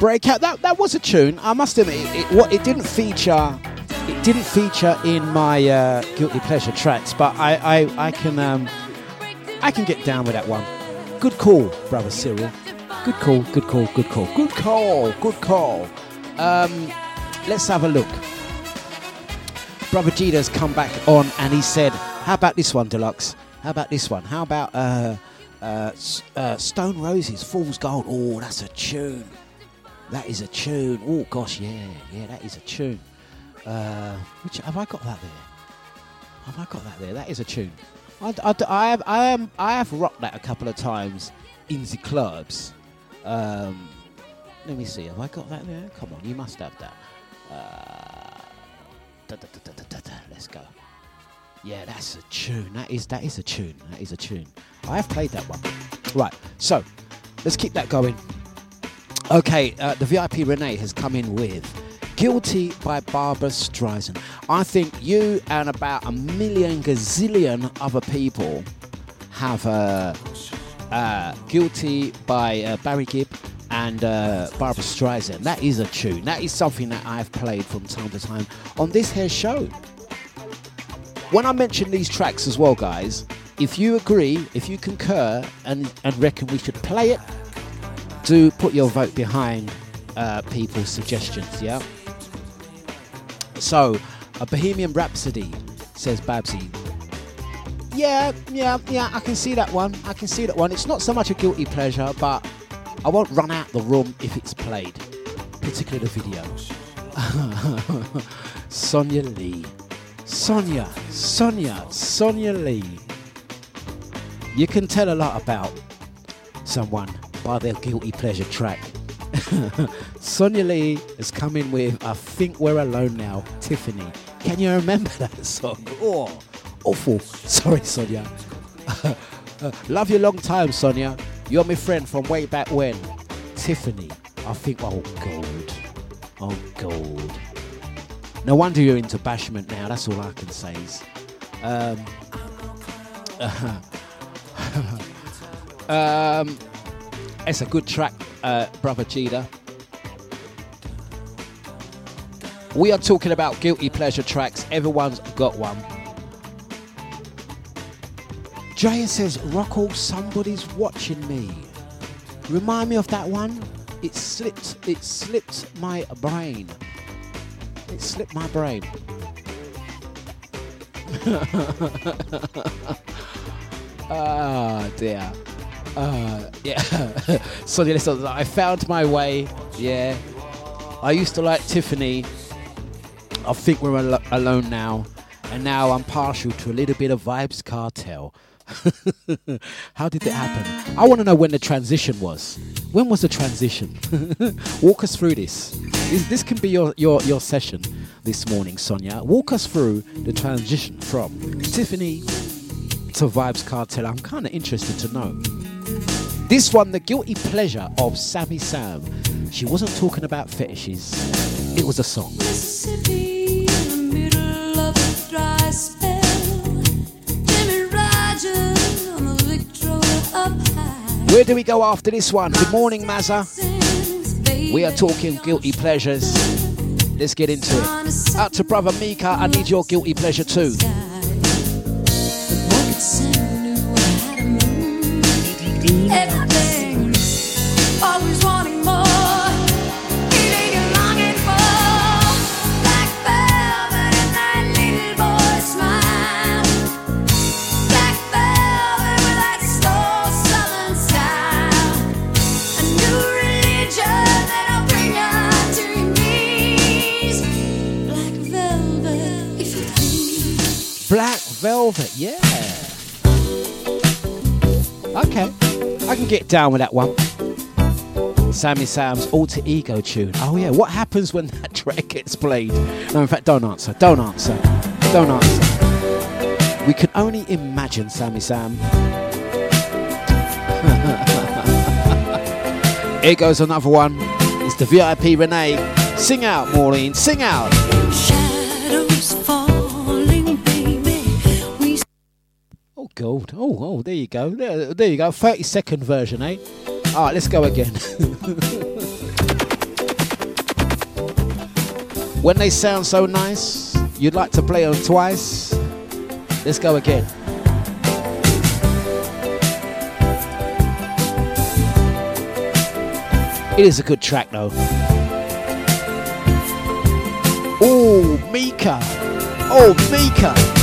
Breakout. That that was a tune. I must admit, it, it, what it didn't feature. It didn't feature in my uh, guilty pleasure tracks, but I I, I can um, I can get down with that one. Good call, brother Cyril. Good call, good call, good call, good call, good call. Um, let's have a look. Brother Jeter's come back on and he said, How about this one, Dlux? How about this one? How about uh, uh, uh, Stone Roses, Fool's Gold? Oh, that's a tune. That is a tune. Oh, gosh, yeah, yeah, that is a tune. Uh, which Have I got that there? Have I got that there? That is a tune. I, I, I have I am I have rocked that a couple of times in the clubs. Um, let me see. Have I got that there? Come on, you must have that. Uh, da, da, da. Let's go. Yeah, that's a tune. That is that is a tune. That is a tune. I have played that one. Right. So let's keep that going. Okay, uh, the VIP Renee has come in with Guilty by Barbra Streisand. I think you and about a million gazillion other people have uh, uh, Guilty by uh, Barry Gibb and uh, Barbra Streisand. That is a tune. That is something that I've played from time to time on this here show. When I mention these tracks as well, guys, if you agree, if you concur, and, and reckon we should play it, do put your vote behind uh, people's suggestions, yeah? So, a Bohemian Rhapsody, says Babsy. Yeah, yeah, yeah, I can see that one. I can see that one. It's not so much a guilty pleasure, but I won't run out the room if it's played, particularly the video. Sonia Lee. Sonia, Sonia, Sonia Lee. You can tell a lot about someone by their guilty pleasure track. Sonia Lee is coming with I Think We're Alone Now, Tiffany. Can you remember that song? Oh, awful. Sorry, Sonia. love you long time, Sonia. You're my friend from way back when. Tiffany. I think, oh, God. Oh, God. No wonder you're into bashment now. That's all I can say. Is, um, um, it's a good track, uh, brother Cheetah. We are talking about guilty pleasure tracks. Everyone's got one. Jaya says, Rockwell, somebody's watching me. Remind me of that one. It slipped. It slipped my brain. It slipped my brain. Ah dear. Uh, yeah. so listen, I found my way. Yeah. I used to like Tiffany. I think we're al- alone now. And now I'm partial to a little bit of Vibes Cartel. How did it happen? I want to know when the transition was. When was the transition? Walk us through this. this. This can be your, your, your session this morning, Sonia. Walk us through the transition from Tiffany to Vibes Cartel. I'm kind of interested to know. This one, The Guilty Pleasure of Sammy Sam. She wasn't talking about fetishes, it was a song. Where do we go after this one? Good morning, Mazza. We are talking guilty pleasures. Let's get into it. Out to brother Mika, I need your guilty pleasure too. Velvet, yeah. Okay, I can get down with that one. Sammy Sam's alter ego tune. Oh yeah, what happens when that track gets played? No, in fact, don't answer. Don't answer. Don't answer. We can only imagine Sammy Sam. Here goes another one. It's the VIP Renee. Sing out, Maureen. Sing out. gold. Oh, oh, there you go. There, there you go. 30 second version, eh? All right, let's go again. when they sound so nice, you'd like to play them twice. Let's go again. It is a good track though. Oh, Mika. Oh, Mika.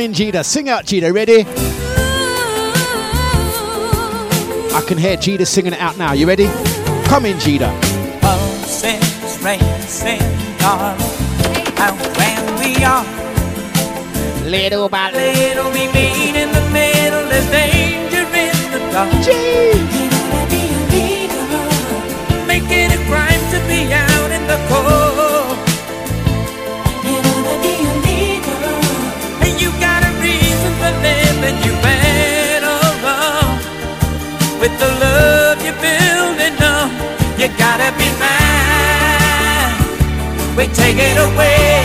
In. Sing out, Jida. Ready? I can hear Jida singing it out now. You ready? Come in, Jida. Pulses racing, darling, out where we are. Little by little, we meet in the middle. There's danger in the dark. Make it a crime to be out in the cold. Living. You better run with the love you're building up. You gotta be mine. We take it away.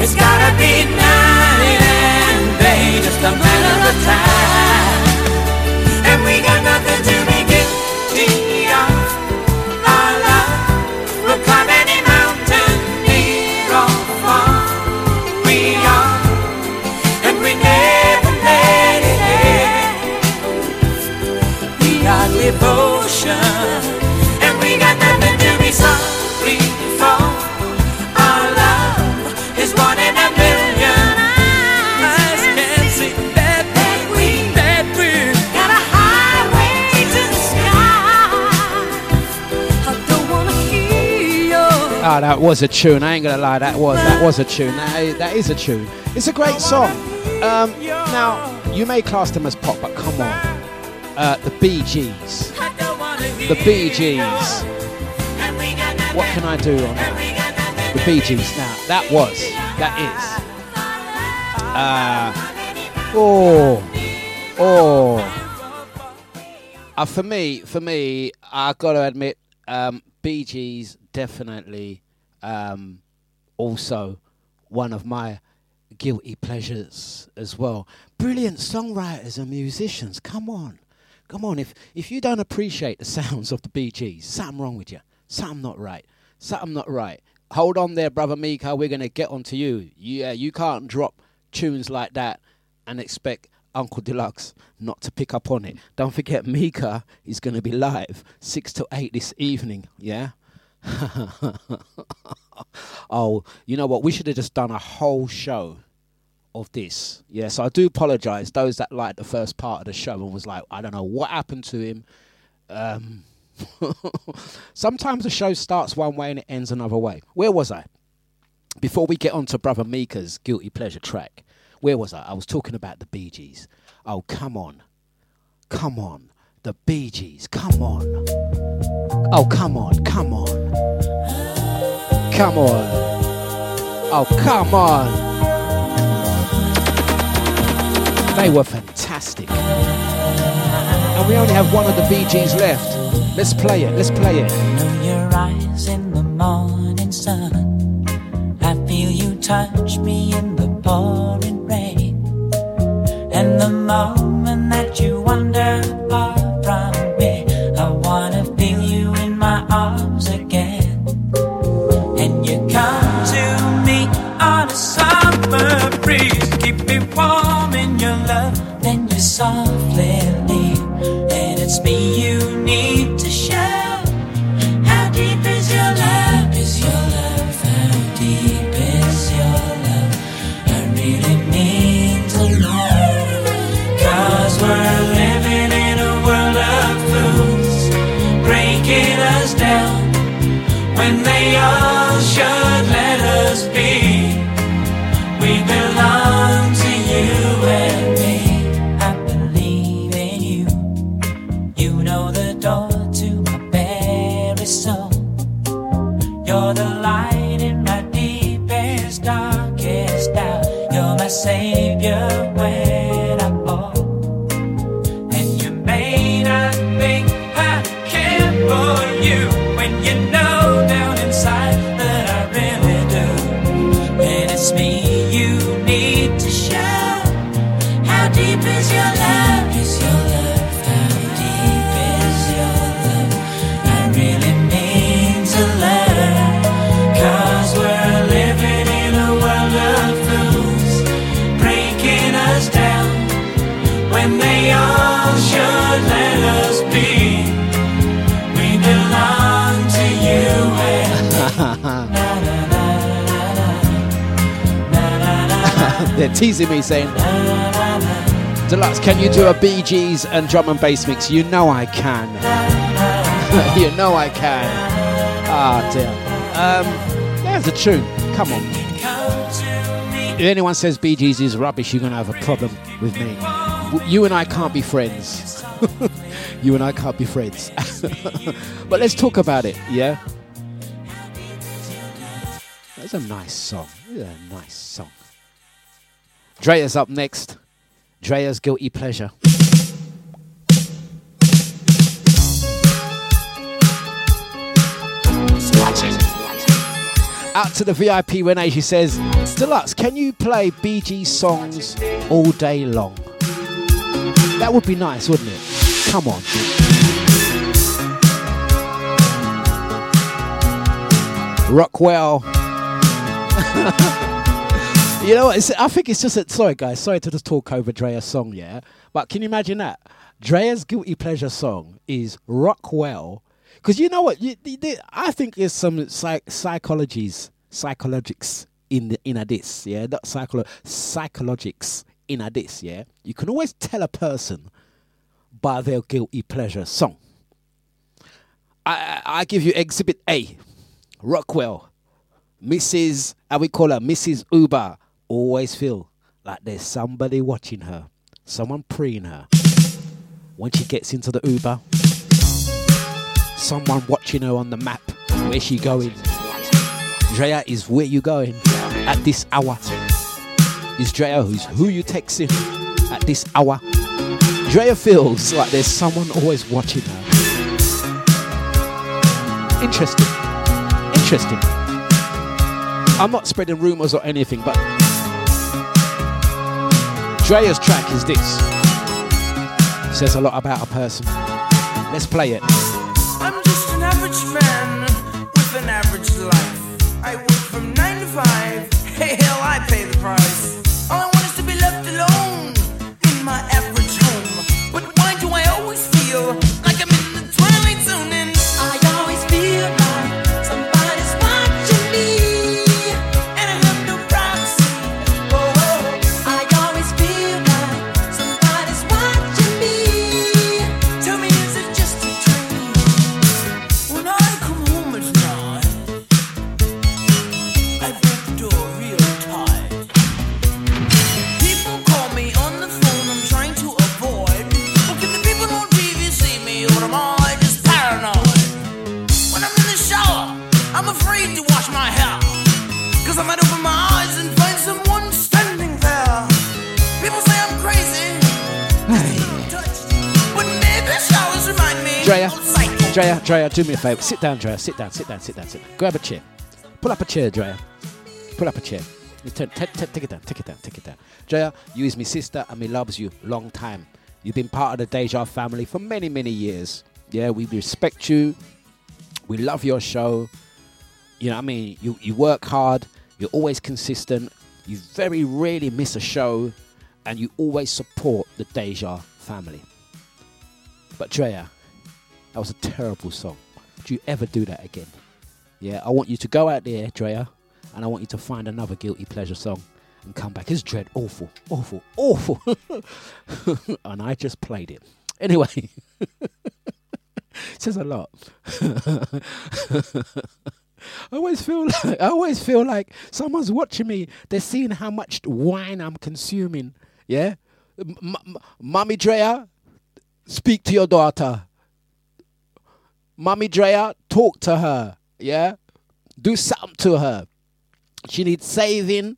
It's gotta be night and day, just a matter of time. That was a tune. I ain't gonna lie, that was that was a tune. That is, that is a tune. It's a great song. Um, now you may class them as pop, but come on, uh, the Gees, the Gees. What can I do on that? The Gees. Now that was, that is. Uh, oh, oh. Uh, for me, for me, I gotta admit, um, Gees definitely um, also one of my guilty pleasures as well. Brilliant songwriters and musicians. Come on, come on. If if you don't appreciate the sounds of the Bee Gees, something wrong with you. Something not right. Something not right. Hold on there, brother Mika. We're gonna get onto you. Yeah, you can't drop tunes like that and expect Uncle Dlux not to pick up on it. Don't forget, Mika is going to be live six to eight this evening. Yeah. oh, you know what? We should have just done a whole show of this. Yeah. So I do apologise those that liked the first part of the show and was like, I don't know what happened to him. Um, sometimes the show starts one way and it ends another way. Where was I? Before we get on to Brother Mika's guilty pleasure track, where was I? I was talking about the Bee Gees. Oh, come on. Come on. The Bee Gees. Come on. Oh, come on. Come on. Come on. Oh, come on. They were fantastic. And we only have one of the Bee Gees left. Let's play it. Let's play it. Know your eyes in the morning sun. I feel you touch me in the pouring rain. And the moment Gees and drum and bass mix? You know I can. you know I can. Ah, dear. Um, there's a tune. Come on. If anyone says Gees is rubbish, you're going to have a problem with me. You and I can't be friends. you and I can't be friends. but let's talk about it, yeah? That's a nice song. A nice song. Drea's up next. Drea's Guilty Pleasure. Out to the VIP Renee, she says, Dlux, can you play BG songs all day long? That would be nice, wouldn't it? Come on. Rockwell. you know what? It's, I think it's just a, sorry guys, sorry to just talk over Drea's song, yeah. But can you imagine that? Drea's guilty pleasure song is Rockwell, because you know what? You, the- the- I think there's some psych, psychologies, psychologics in the, in a this, yeah. Not psycholo- psychologics in a this, yeah. You can always tell a person by their guilty pleasure song. I, I I give you Exhibit A, Rockwell, Mrs. How we call her, Mrs. Uber. Always feel like there's somebody watching her, someone preying her. When she gets into the Uber, someone watching her on the map. Where she going? Drea is where you going at this hour. Is Drea who's who you texting at this hour? Drea feels like there's someone always watching her. Interesting. Interesting. I'm not spreading rumors or anything, but Drea's track is this. Says a lot about a person. Let's play it. Drea, do me a favour. Sit down, Drea. Sit down, sit down, sit down, sit down. Grab a chair. Pull up a chair, Drea. Pull up a chair. You turn, t- t- take it down, take it down, take it down. Drea, you is my sister and me loves you long time. You've been part of the Deja family for many, many years. Yeah, we respect you. We love your show. You know what I mean? You, you work hard. You're always consistent. You very rarely miss a show. And you always support the Deja family. But Drea, that was a terrible song. Do you ever do that again? Yeah, I want you to go out there, Drea, and I want you to find another guilty pleasure song and come back. It's dread awful, awful, awful. and I just played it. Anyway, says a lot. I always feel like I always feel like someone's watching me. They're seeing how much wine I'm consuming. Yeah, M- m- Mommy Drea, speak to your daughter. Mommy Drea, talk to her. Yeah, do something to her. She needs saving.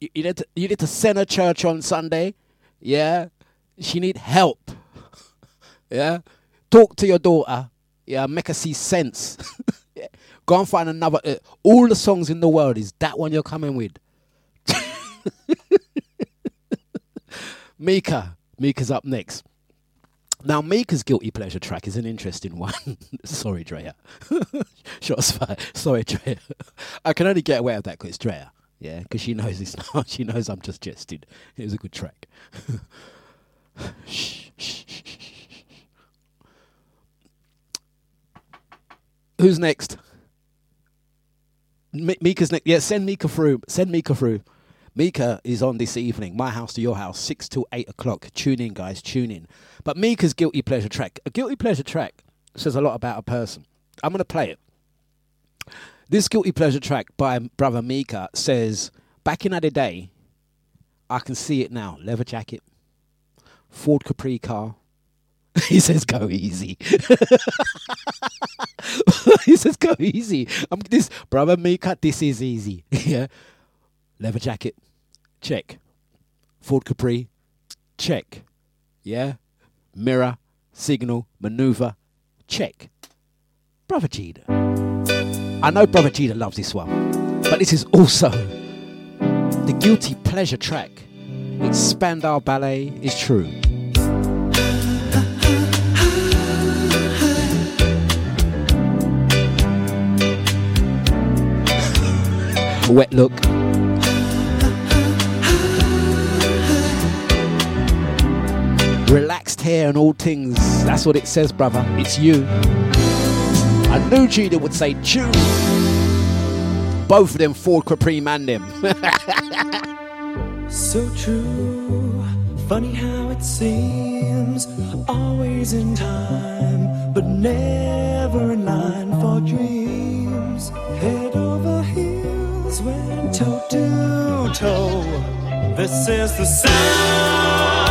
You, you need to, you need to send her church on Sunday. Yeah, she need help. yeah, talk to your daughter. Yeah, make her see sense. yeah. Go and find another. Uh, all the songs in the world is that one you're coming with. Mika. Mika's up next. Now, Mika's guilty pleasure track is an interesting one. Sorry, Drea. Shots fired. Sorry, Drea. I can only get away with that because it's Drea. Yeah, because she knows it's not. She knows I'm just jesting. It was a good track. shh, shh. Who's next? Mi- Mika's next. Yeah, send Mika through. Send Mika through. Mika is on this evening. My house to your house, six till eight o'clock. Tune in, guys. Tune in. But Mika's guilty pleasure track. A guilty pleasure track says a lot about a person. I'm gonna play it. This guilty pleasure track by brother Mika says, "Back in the day, I can see it now. Leather jacket, Ford Capri car." he says, "Go easy." he says, "Go easy." I'm this brother Mika. This is easy. yeah, leather jacket, check. Ford Capri, check. Yeah, mirror, signal, maneuver, check. Brother Cheetah. I know Brother Cheetah loves this one, but this is also the guilty pleasure track. It's Spandau Ballet is true. Wet look. Hair and all things. That's what it says, brother. It's you. I knew Cheetah would say tune. Both of them Ford Capri man them. So true, funny how it seems. Always in time, but never in line for dreams. Head over heels, went toe to toe. This is the sound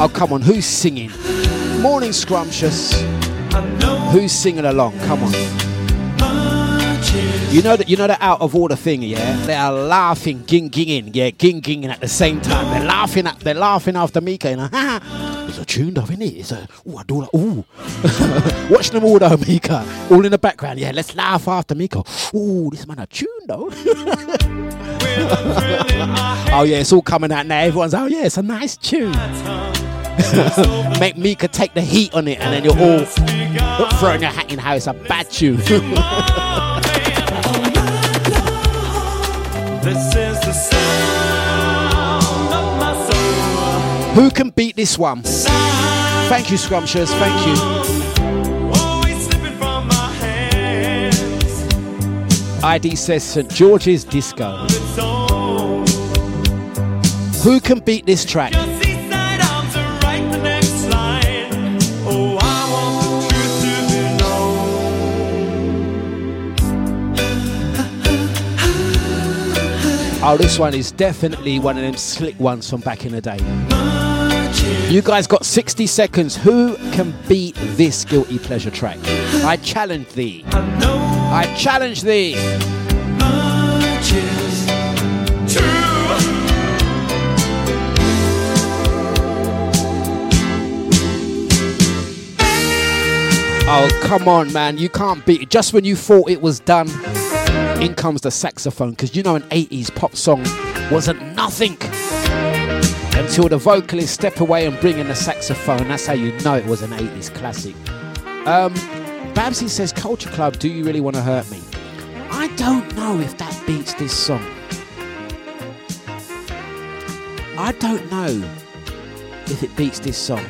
oh, come on. Who's singing? Morning, Scrumptious. Who's singing along? Come on. You know that you know that out of order thing, yeah. They are laughing, ging ginging, yeah, ging ginging at the same time. They're laughing at, they're laughing after Mika, you know. it's a tune, though, isn't it? It's a ooh, I do like ooh. Watch them all though, Mika, all in the background. Yeah, let's laugh after Mika. Ooh, this man a tune though. oh yeah, it's all coming out now. Everyone's oh yeah, it's a nice tune. Make me Mika take the heat on it, and then you're all throwing your hat in how it's a bad tune. This is the sound of my soul. Who can beat this one? Thank you, Scrumptious. Thank you. Always slipping from my hands. ID says St George's Disco. Who can beat this track? Oh, this one is definitely one of them slick ones from back in the day. You guys got 60 seconds. Who can beat this guilty pleasure track? I challenge thee. I challenge thee. Oh, come on, man. You can't beat it. Just when you thought it was done, in comes the saxophone. Because you know, an 80s pop song wasn't nothing until the vocalists step away and bring in the saxophone. That's how you know it was an 80s classic. Um, Babsy says, Culture Club, do you really want to hurt me? I don't know if that beats this song. I don't know if it beats this song.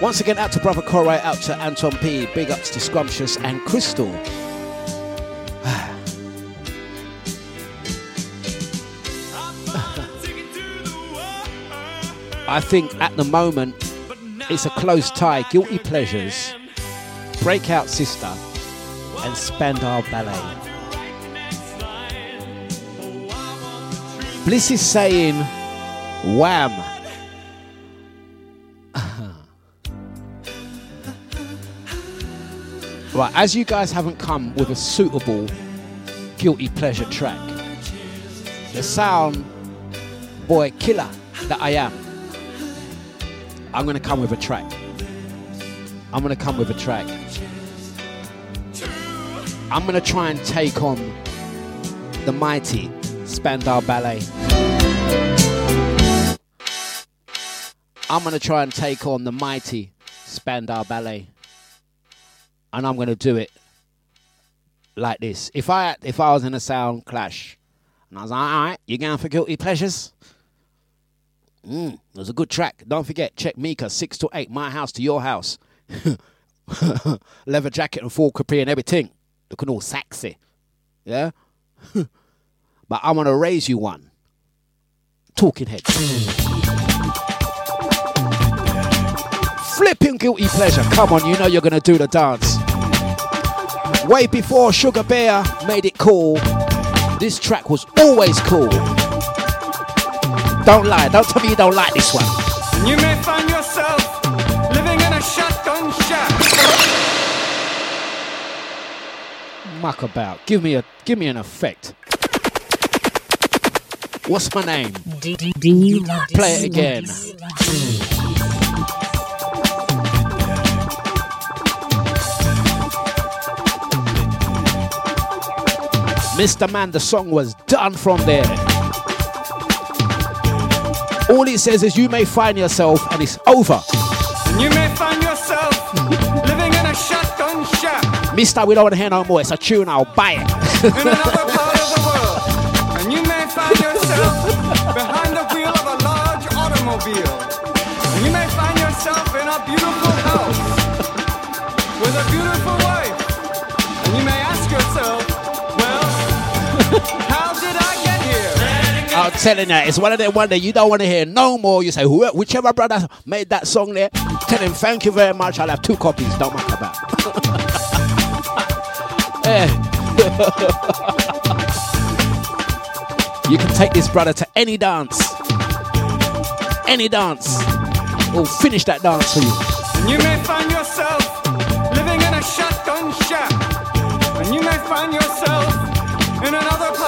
Once again, out to Brother Corey, out to Anton P, big ups to Scrumptious and Crystal. I think at the moment it's a close tie. Guilty Pleasures, Breakout Sister, and Spandau Ballet. Bliss is saying, Wham. right, as you guys haven't come with a suitable guilty pleasure track, the sound boy killer that I am, I'm gonna come with a track. I'm gonna come with a track. I'm gonna try and take on the mighty Spandau Ballet. I'm gonna try and take on the mighty Spandau Ballet, and I'm gonna do it like this. If I if I was in a sound clash, and I was like, all right, you going for guilty pleasures? Mm, it was a good track. Don't forget, check Mika six to eight, my house to your house. Leather jacket and Ford Capri and everything, looking all sexy. Yeah. but I'm gonna raise you one. Talking head. Flipping guilty pleasure. Come on, you know you're gonna do the dance. Way before Sugar Bear made it cool, this track was always cool. Don't lie. Don't tell me you don't like this one. You may find yourself living in a shotgun shack. Muck about. Give me a give me an effect. What's my name? Play it again. Mr. Man, the song was done from there. All it says is you may find yourself and it's over. You may find yourself living in a shotgun shack Mister, we don't want to hear no more. It's a tune, I'll buy it. in another part of the world. And you may find yourself behind the wheel of a large automobile. And you may find yourself in a beautiful house with a beautiful I'm telling you, it's one of them one that you don't want to hear no more. You say, "Who- whichever brother made that song there, tell him thank you very much. I'll have two copies. Don't matter about. Eh. you can take this brother to any dance. Any dance. We'll finish that dance for you. And you may find yourself living in a shotgun shack. And you may find yourself in another part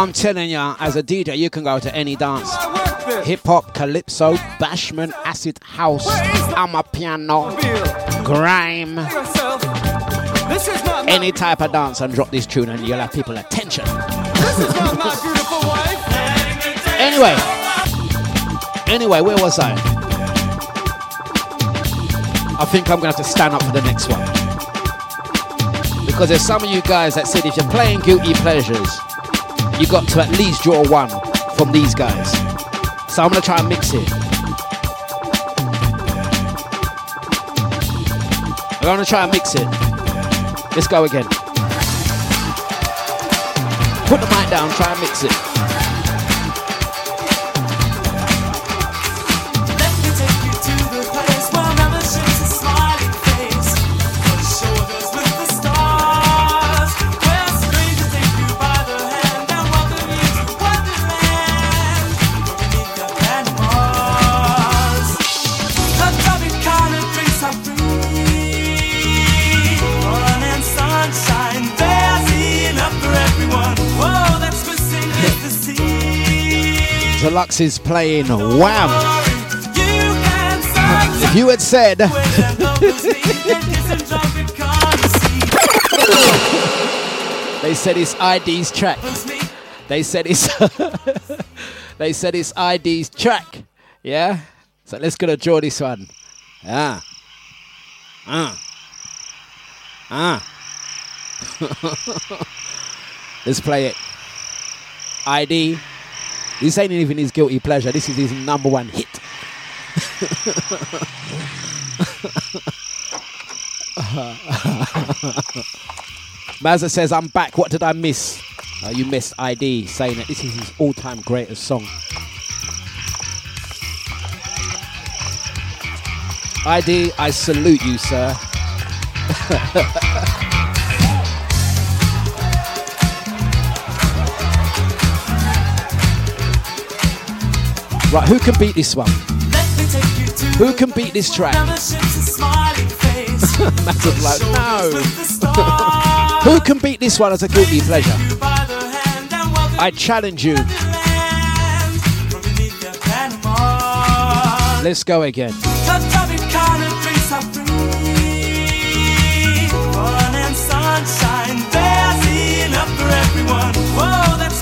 I'm telling you, as a DJ, you can go to any dance. Hip hop, calypso, bashment, acid house, amapiano, grime. Any type of dance, and drop this tune, and you'll have people attention. Anyway, anyway, where was I? I think I'm gonna have to stand up for the next one because there's some of you guys that said if you're playing guilty pleasures, you got to at least draw one from these guys. So I'm gonna try and mix it. I'm gonna try and mix it. Let's go again. Put the mic down, try and mix it. Dlux is playing Wham. If you had said they said it's ID's track. They said it's they said it's ID's track. Yeah. So let's gonna draw this one. Ah. Ah. Ah. let's play it. ID. This ain't even his guilty pleasure. This is his number one hit. Mazza says, I'm back. What did I miss? Uh, you missed ID saying that this is his all time greatest song. ID, I salute you, sir. right, who can beat this one? Who can beat this track? Massive no. Who can beat this one as a guilty pleasure? I challenge you. Let's go again. Sunshine, there's enough for everyone. Whoa, that's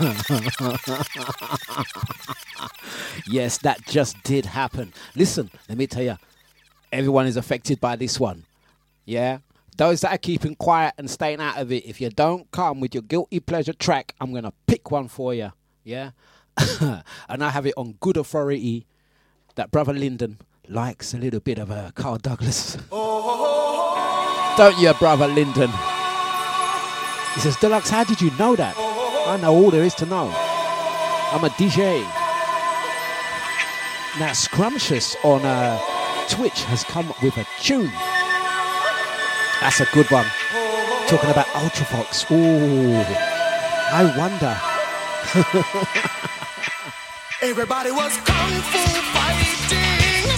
yes, that just did happen. Listen, let me tell you, everyone is affected by this one. Yeah? Those that are keeping quiet and staying out of it, if you don't come with your guilty pleasure track, I'm going to pick one for you. Yeah? and I have it on good authority that Brother Lyndon likes a little bit of a Carl Douglas. Don't you, Brother Lyndon? He says, Dlux, how did you know that? I know all there is to know. I'm a DJ. Now, Scrumptious on uh, Twitch has come up with a tune. That's a good one. Talking about Ultravox. Ooh, I wonder. Everybody was kung fu fighting.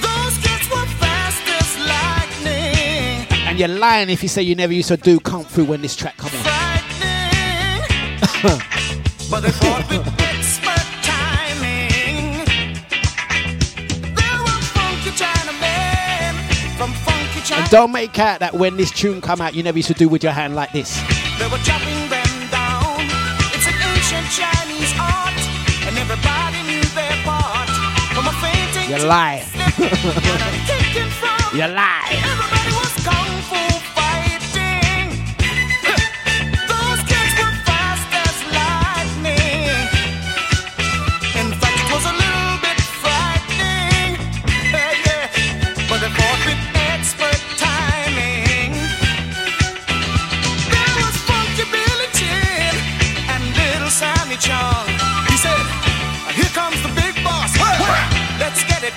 Those kids were fast as lightning. and you're lying if you say you never used to do Kung Fu when this track come on. But they fought with expert timing. There were funky Chinamen from funky China. and don't make out that when this tune come out, you never used to do with your hand like this. They were chopping them down. It's an ancient Chinese art, and everybody knew their part. From a fainting You lie. You lie.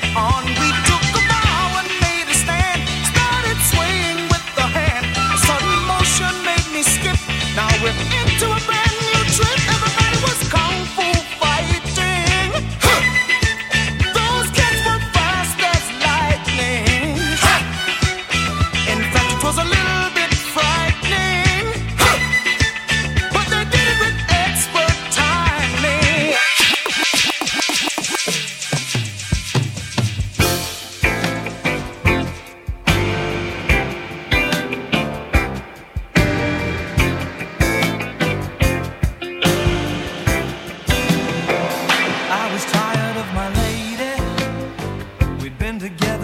it on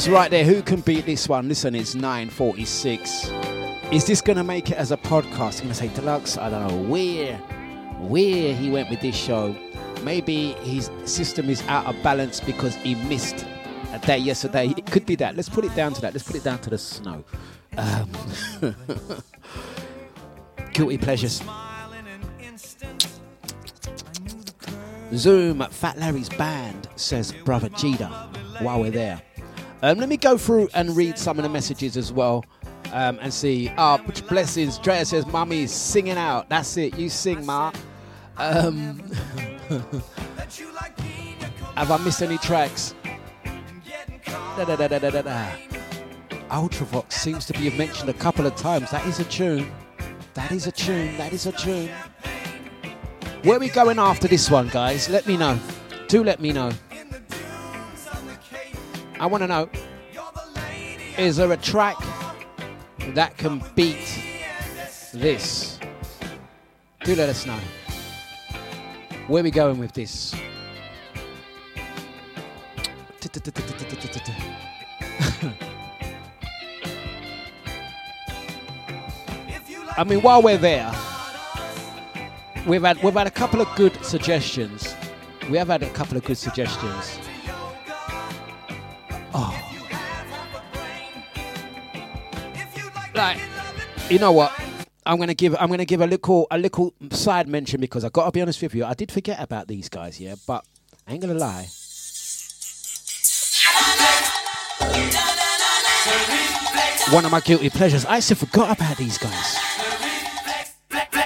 Holmes right there. Who can beat this one? Listen, it's 9.46. Is this going to make it as a podcast? I'm going to say Dlux. I don't know where, where he went with this show. Maybe his system is out of balance because he missed a day yesterday. It could be that. Let's put it down to that. Let's put it down to the snow. Um, guilty pleasures. Zoom, Fat Larry's band, says Brother Jida, while we're there. Um, let me go through and read some of the messages as well um, and see. Ah, oh, blessings. Drea says, Mummy's singing out. That's it. You sing, Ma. Um, have I missed any tracks? Da, da, da, da, da, da. Ultravox seems to be mentioned a couple of times. That is a tune. That is a tune. That is a tune. Where are we going after this one, guys? Let me know. Do let me know. I want to know is there a track that can beat this? Do let us know. Where are we going with this? I mean, while we're there, we've had we've had a couple of good suggestions. We have had a couple of good suggestions. Oh, like you know what? I'm gonna give I'm gonna give a little a little side mention because I gotta be honest with you, I did forget about these guys, yeah, but I ain't gonna lie. One of my guilty pleasures. I still forgot about these guys.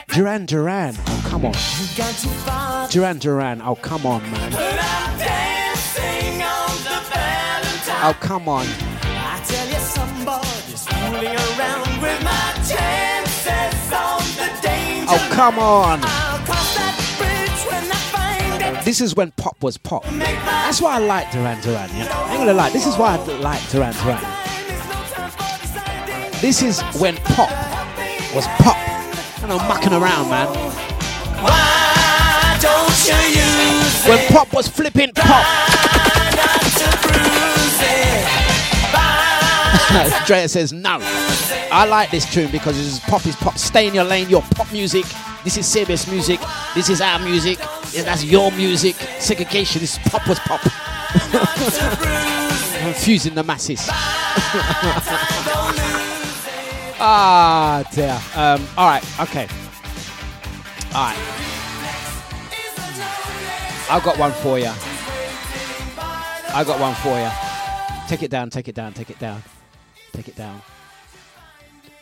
Duran Duran. Oh come on. Duran Duran. Oh come on, man. Oh come on. I tell you, somebody's fooling around with my chances on the danger. Oh come on. I'll cross that bridge when I find it. This is when pop was pop. That's why I like Duran Duran. Yeah? I ain't gonna lie. This is why I like Duran Duran. This is when pop was pop. And I'm mucking around, man. Why don't you use When pop was flipping pop. Drea says no. I like this tune because this is pop is pop. Stay in your lane, your pop music. This is serious music. This is our music. Yeah, that's your music. Segregation is pop was pop. Confusing the masses. ah, dear. Um, all right, okay. All right. I've got one for you. I got one for you. Take it down, take it down, take it down. Take it down.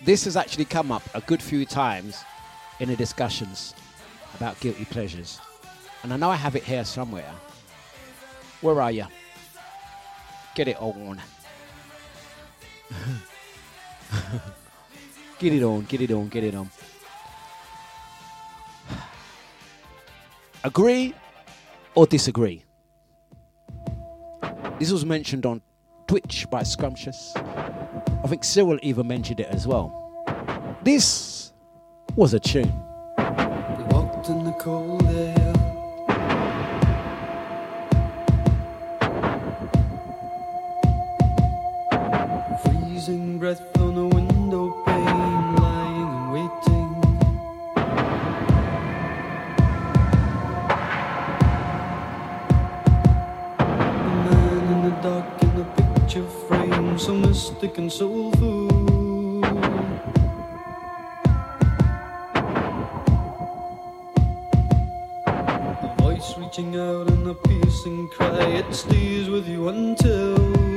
This has actually come up a good few times in the discussions about guilty pleasures. And I know I have it here somewhere. Where are you? Get it on. get it on, get it on, get it on. Agree or disagree? This was mentioned on Twitch by Scrumptious. I think Cyril even mentioned it as well. This was a tune. We walked in the cold air. Freezing breath mystic and soulful. A voice reaching out in a piercing cry, it stays with you until.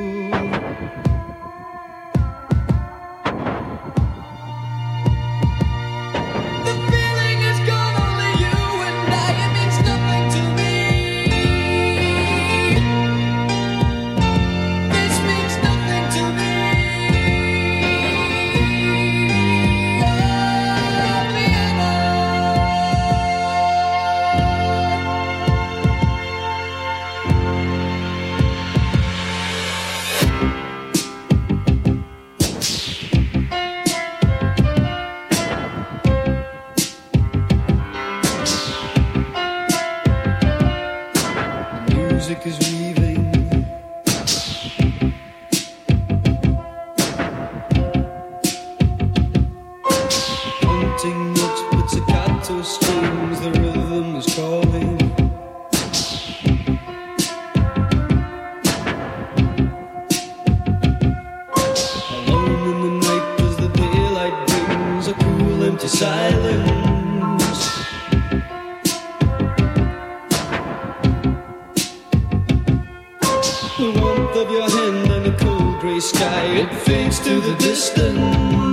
The warmth of your hand and a cold gray sky, it fades to the distance.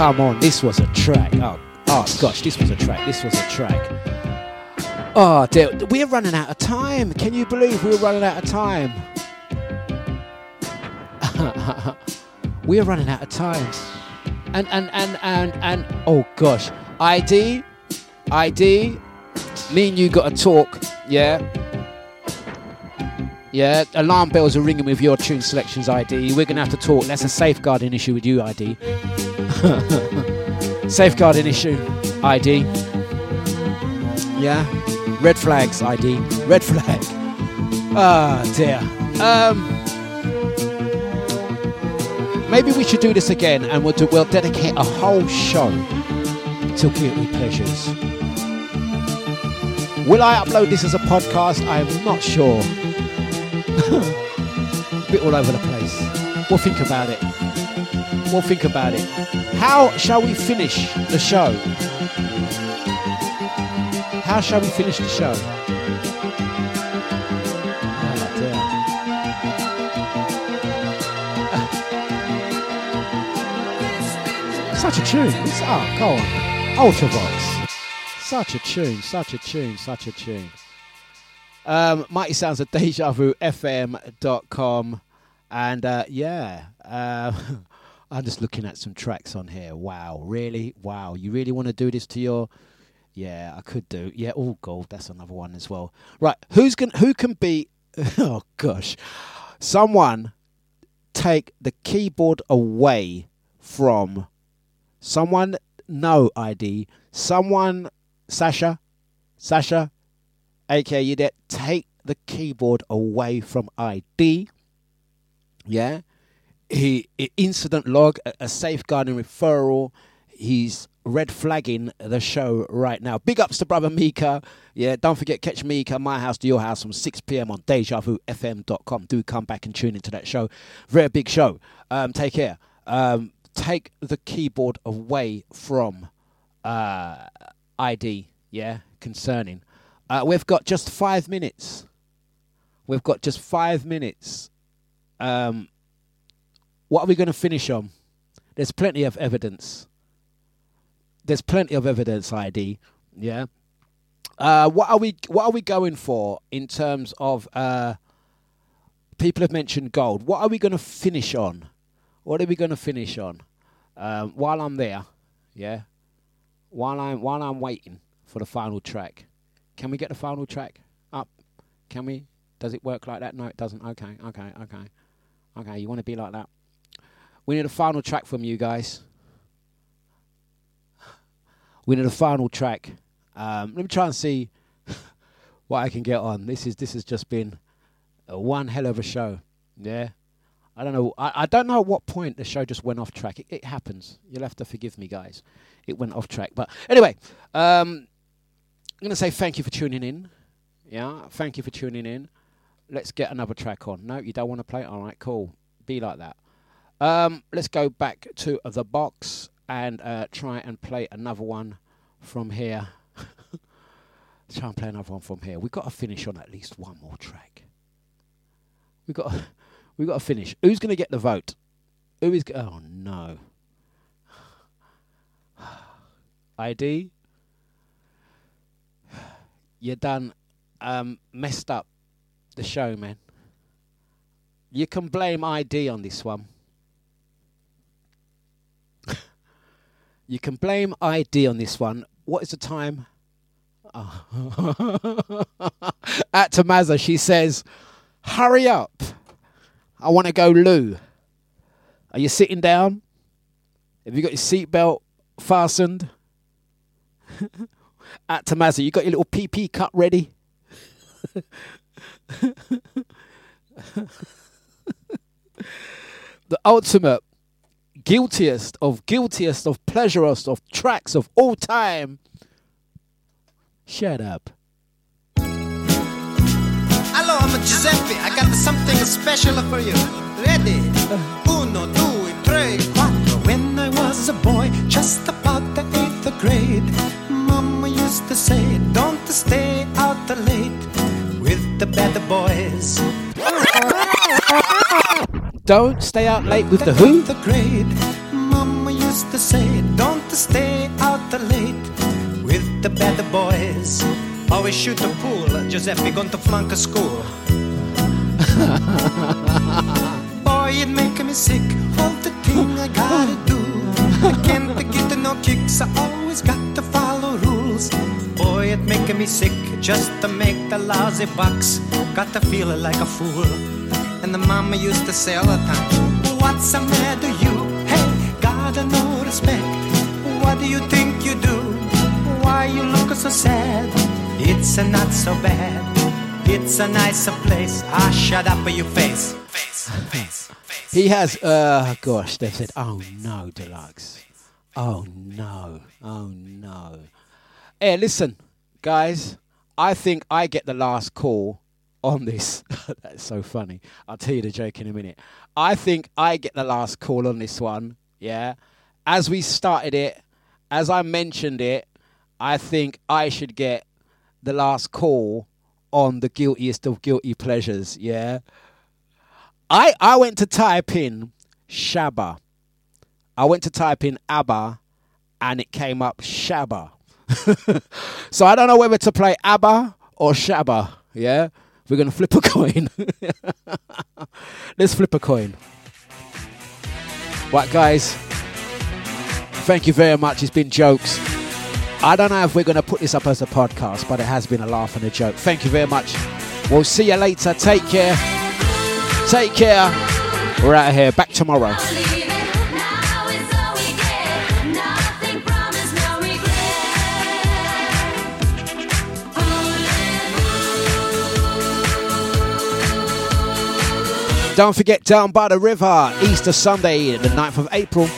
Come on. This was a track. Oh, oh gosh, this was a track. This was a track. Oh, dear. We're running out of time. Can you believe we're running out of time? we're running out of time. And, and, and, and, and, oh gosh. ID, ID, me and you got to talk, yeah? Yeah, alarm bells are ringing with your tune selections, ID. We're going to have to talk. That's a safeguarding issue with you, ID. Safeguarding issue, ID. Yeah, red flags, ID. Red flag. Ah, dear. Um, maybe we should do this again, and we'll do, we'll dedicate a whole show to guilty pleasures. Will I upload this as a podcast? I am not sure. a Bit all over the place. We'll think about it. We'll think about it. How shall we finish the show? How shall we finish the show? Oh. Such a tune. It's, oh, go on. Ultravox. Such a tune, such a tune, such a tune. Um, Mighty Sounds of Deja Vu FM.com. And uh, yeah, uh, I'm just looking at some tracks on here. Wow, really? Wow, you really want to do this to your. Yeah, I could do. Yeah, all gold. That's another one as well. Right, who's gonna? who can be. Oh, gosh. Someone take the keyboard away from someone no ID. Someone Sasha, Sasha, aka you there, take the keyboard away from ID. Yeah. He incident log, a, safeguarding referral. He's red flagging the show right now. Big ups to brother Mika. Yeah, don't forget catch Mika, my house to your house from 6 p.m. on DejaVuFM.com. Do come back and tune into that show. Very big show. Um, take care. Um, take the keyboard away from uh, ID. Yeah, concerning. Uh, we've got just five minutes. We've got just five minutes. Um, what are we going to finish on? There's plenty of evidence. There's plenty of evidence. ID. Yeah. Uh, what are we? What are we going for in terms of? Uh, people have mentioned gold. What are we going to finish on? What are we going to finish on? Um, while I'm there, yeah. While I'm while I'm waiting for the final track, can we get the final track up? Can we? Does it work like that? No, it doesn't. Okay, okay, okay, okay. You want to be like that? We need a final track from you guys. We need a final track. Um, let me try and see what I can get on. This is this has just been one hell of a show. Yeah. I don't know. I, I don't know at what point the show just went off track. It, it happens. You'll have to forgive me, guys. It went off track. But anyway, um, I'm going to say thank you for tuning in. Yeah, thank you for tuning in. Let's get another track on. No, you don't want to play? All right, cool. Be like that. Um, let's go back to the box and uh, try and play another one from here. try and play another one from here. We've got to finish on at least one more track. We've got to, we've got to finish. Who's going to get the vote? Who is? Go- oh no. ID. You done um, messed up the show, man. You can blame ID on this one. You can blame ID on this one. What is the time? Oh. At Tamaza, she says, Hurry up. I want to go loo. Are you sitting down? Have you got your seatbelt fastened? At Tamaza, you got your little PP cut ready? the ultimate guiltiest of guiltiest of pleasurest of tracks of all time. Shut up. Hello, I'm Giuseppe. I got something special for you. Ready? Uh. Uno, due, tre, quattro. When I was a boy, just about the eighth grade, Mama used to say, "Don't stay out late with the bad boys." Don't stay out late with the who? The grade, Mama used to say, "Don't stay out late with the bad boys." Always shoot the pool. Giuseppe going to flunk a school. Boy, it making me sick. All the thing I gotta do. I can't get no kicks. I always got to follow rules. Boy, it making me sick just to make the lousy bucks. Got to feel like a fool. And the mama used to say all the time, What's the matter, you? Hey, gotta no respect. What do you think you do? Why you look so sad? It's a not so bad. It's a nicer place. Ah, shut up, your face. face. face. He has, uh, gosh, they said, oh no, Dlux. Oh no, oh no. Hey, listen, guys, I think I get the last call on this. That's so funny. I'll tell you the joke in a minute. I think I get the last call on this one, yeah? As we started it, as I mentioned it, I think I should get the last call on the guiltiest of guilty pleasures, yeah? I I went to type in Shabba. I went to type in ABBA and it came up Shabba. so I don't know whether to play ABBA or Shabba. Yeah, we're gonna flip a coin. Let's flip a coin. Right, guys. Thank you very much. It's been jokes. I don't know if we're gonna put this up as a podcast, but it has been a laugh and a joke. Thank you very much. We'll see you later. Take care. Take care. We're out of here. Back tomorrow. Don't forget Down by the River, Easter Sunday, the 9th of April.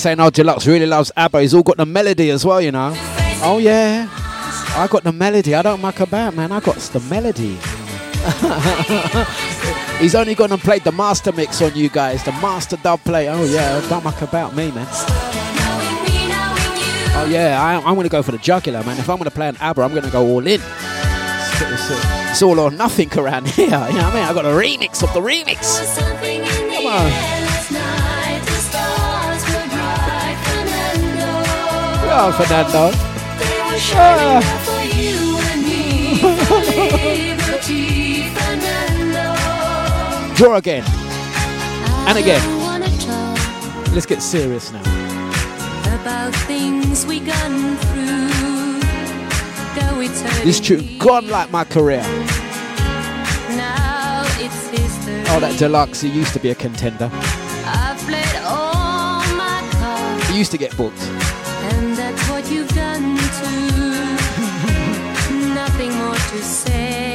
Saying, oh, Dlux really loves ABBA. He's all got the melody as well, you know. Oh, yeah. I got the melody. I don't muck about, man. I got the melody. He's only gone and played the master mix on you guys, the master dub play. Oh, yeah. Don't muck about me, man. Oh, yeah. I, I'm going to go for the jugular, man. If I'm going to play an ABBA, I'm going to go all in. It's, it's- it's all or nothing around here. You know what I mean? I got a remix of the remix. Come on. Yeah, Fernando. Ah. Draw again. And again. Let's get serious now. about things we gone through. Though it's hurting This tune gone like my career. now, it's history. Oh, that Dlux. He used to be a contender. I've played all my cards, He used to get booked. That's what you've done too. Nothing more to say.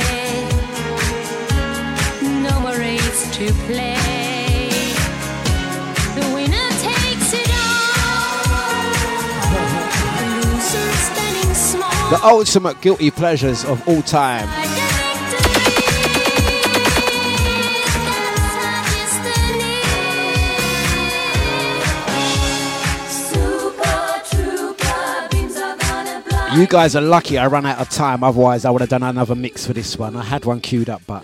No more race to play. The ultimate guilty pleasures of all time. You guys are lucky I ran out of time, otherwise, I would have done another mix for this one. I had one queued up, but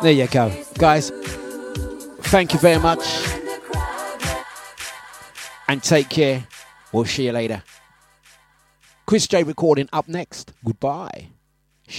there you go. Guys, thank you very much. And take care. We'll see you later. Chris J recording up next. Goodbye.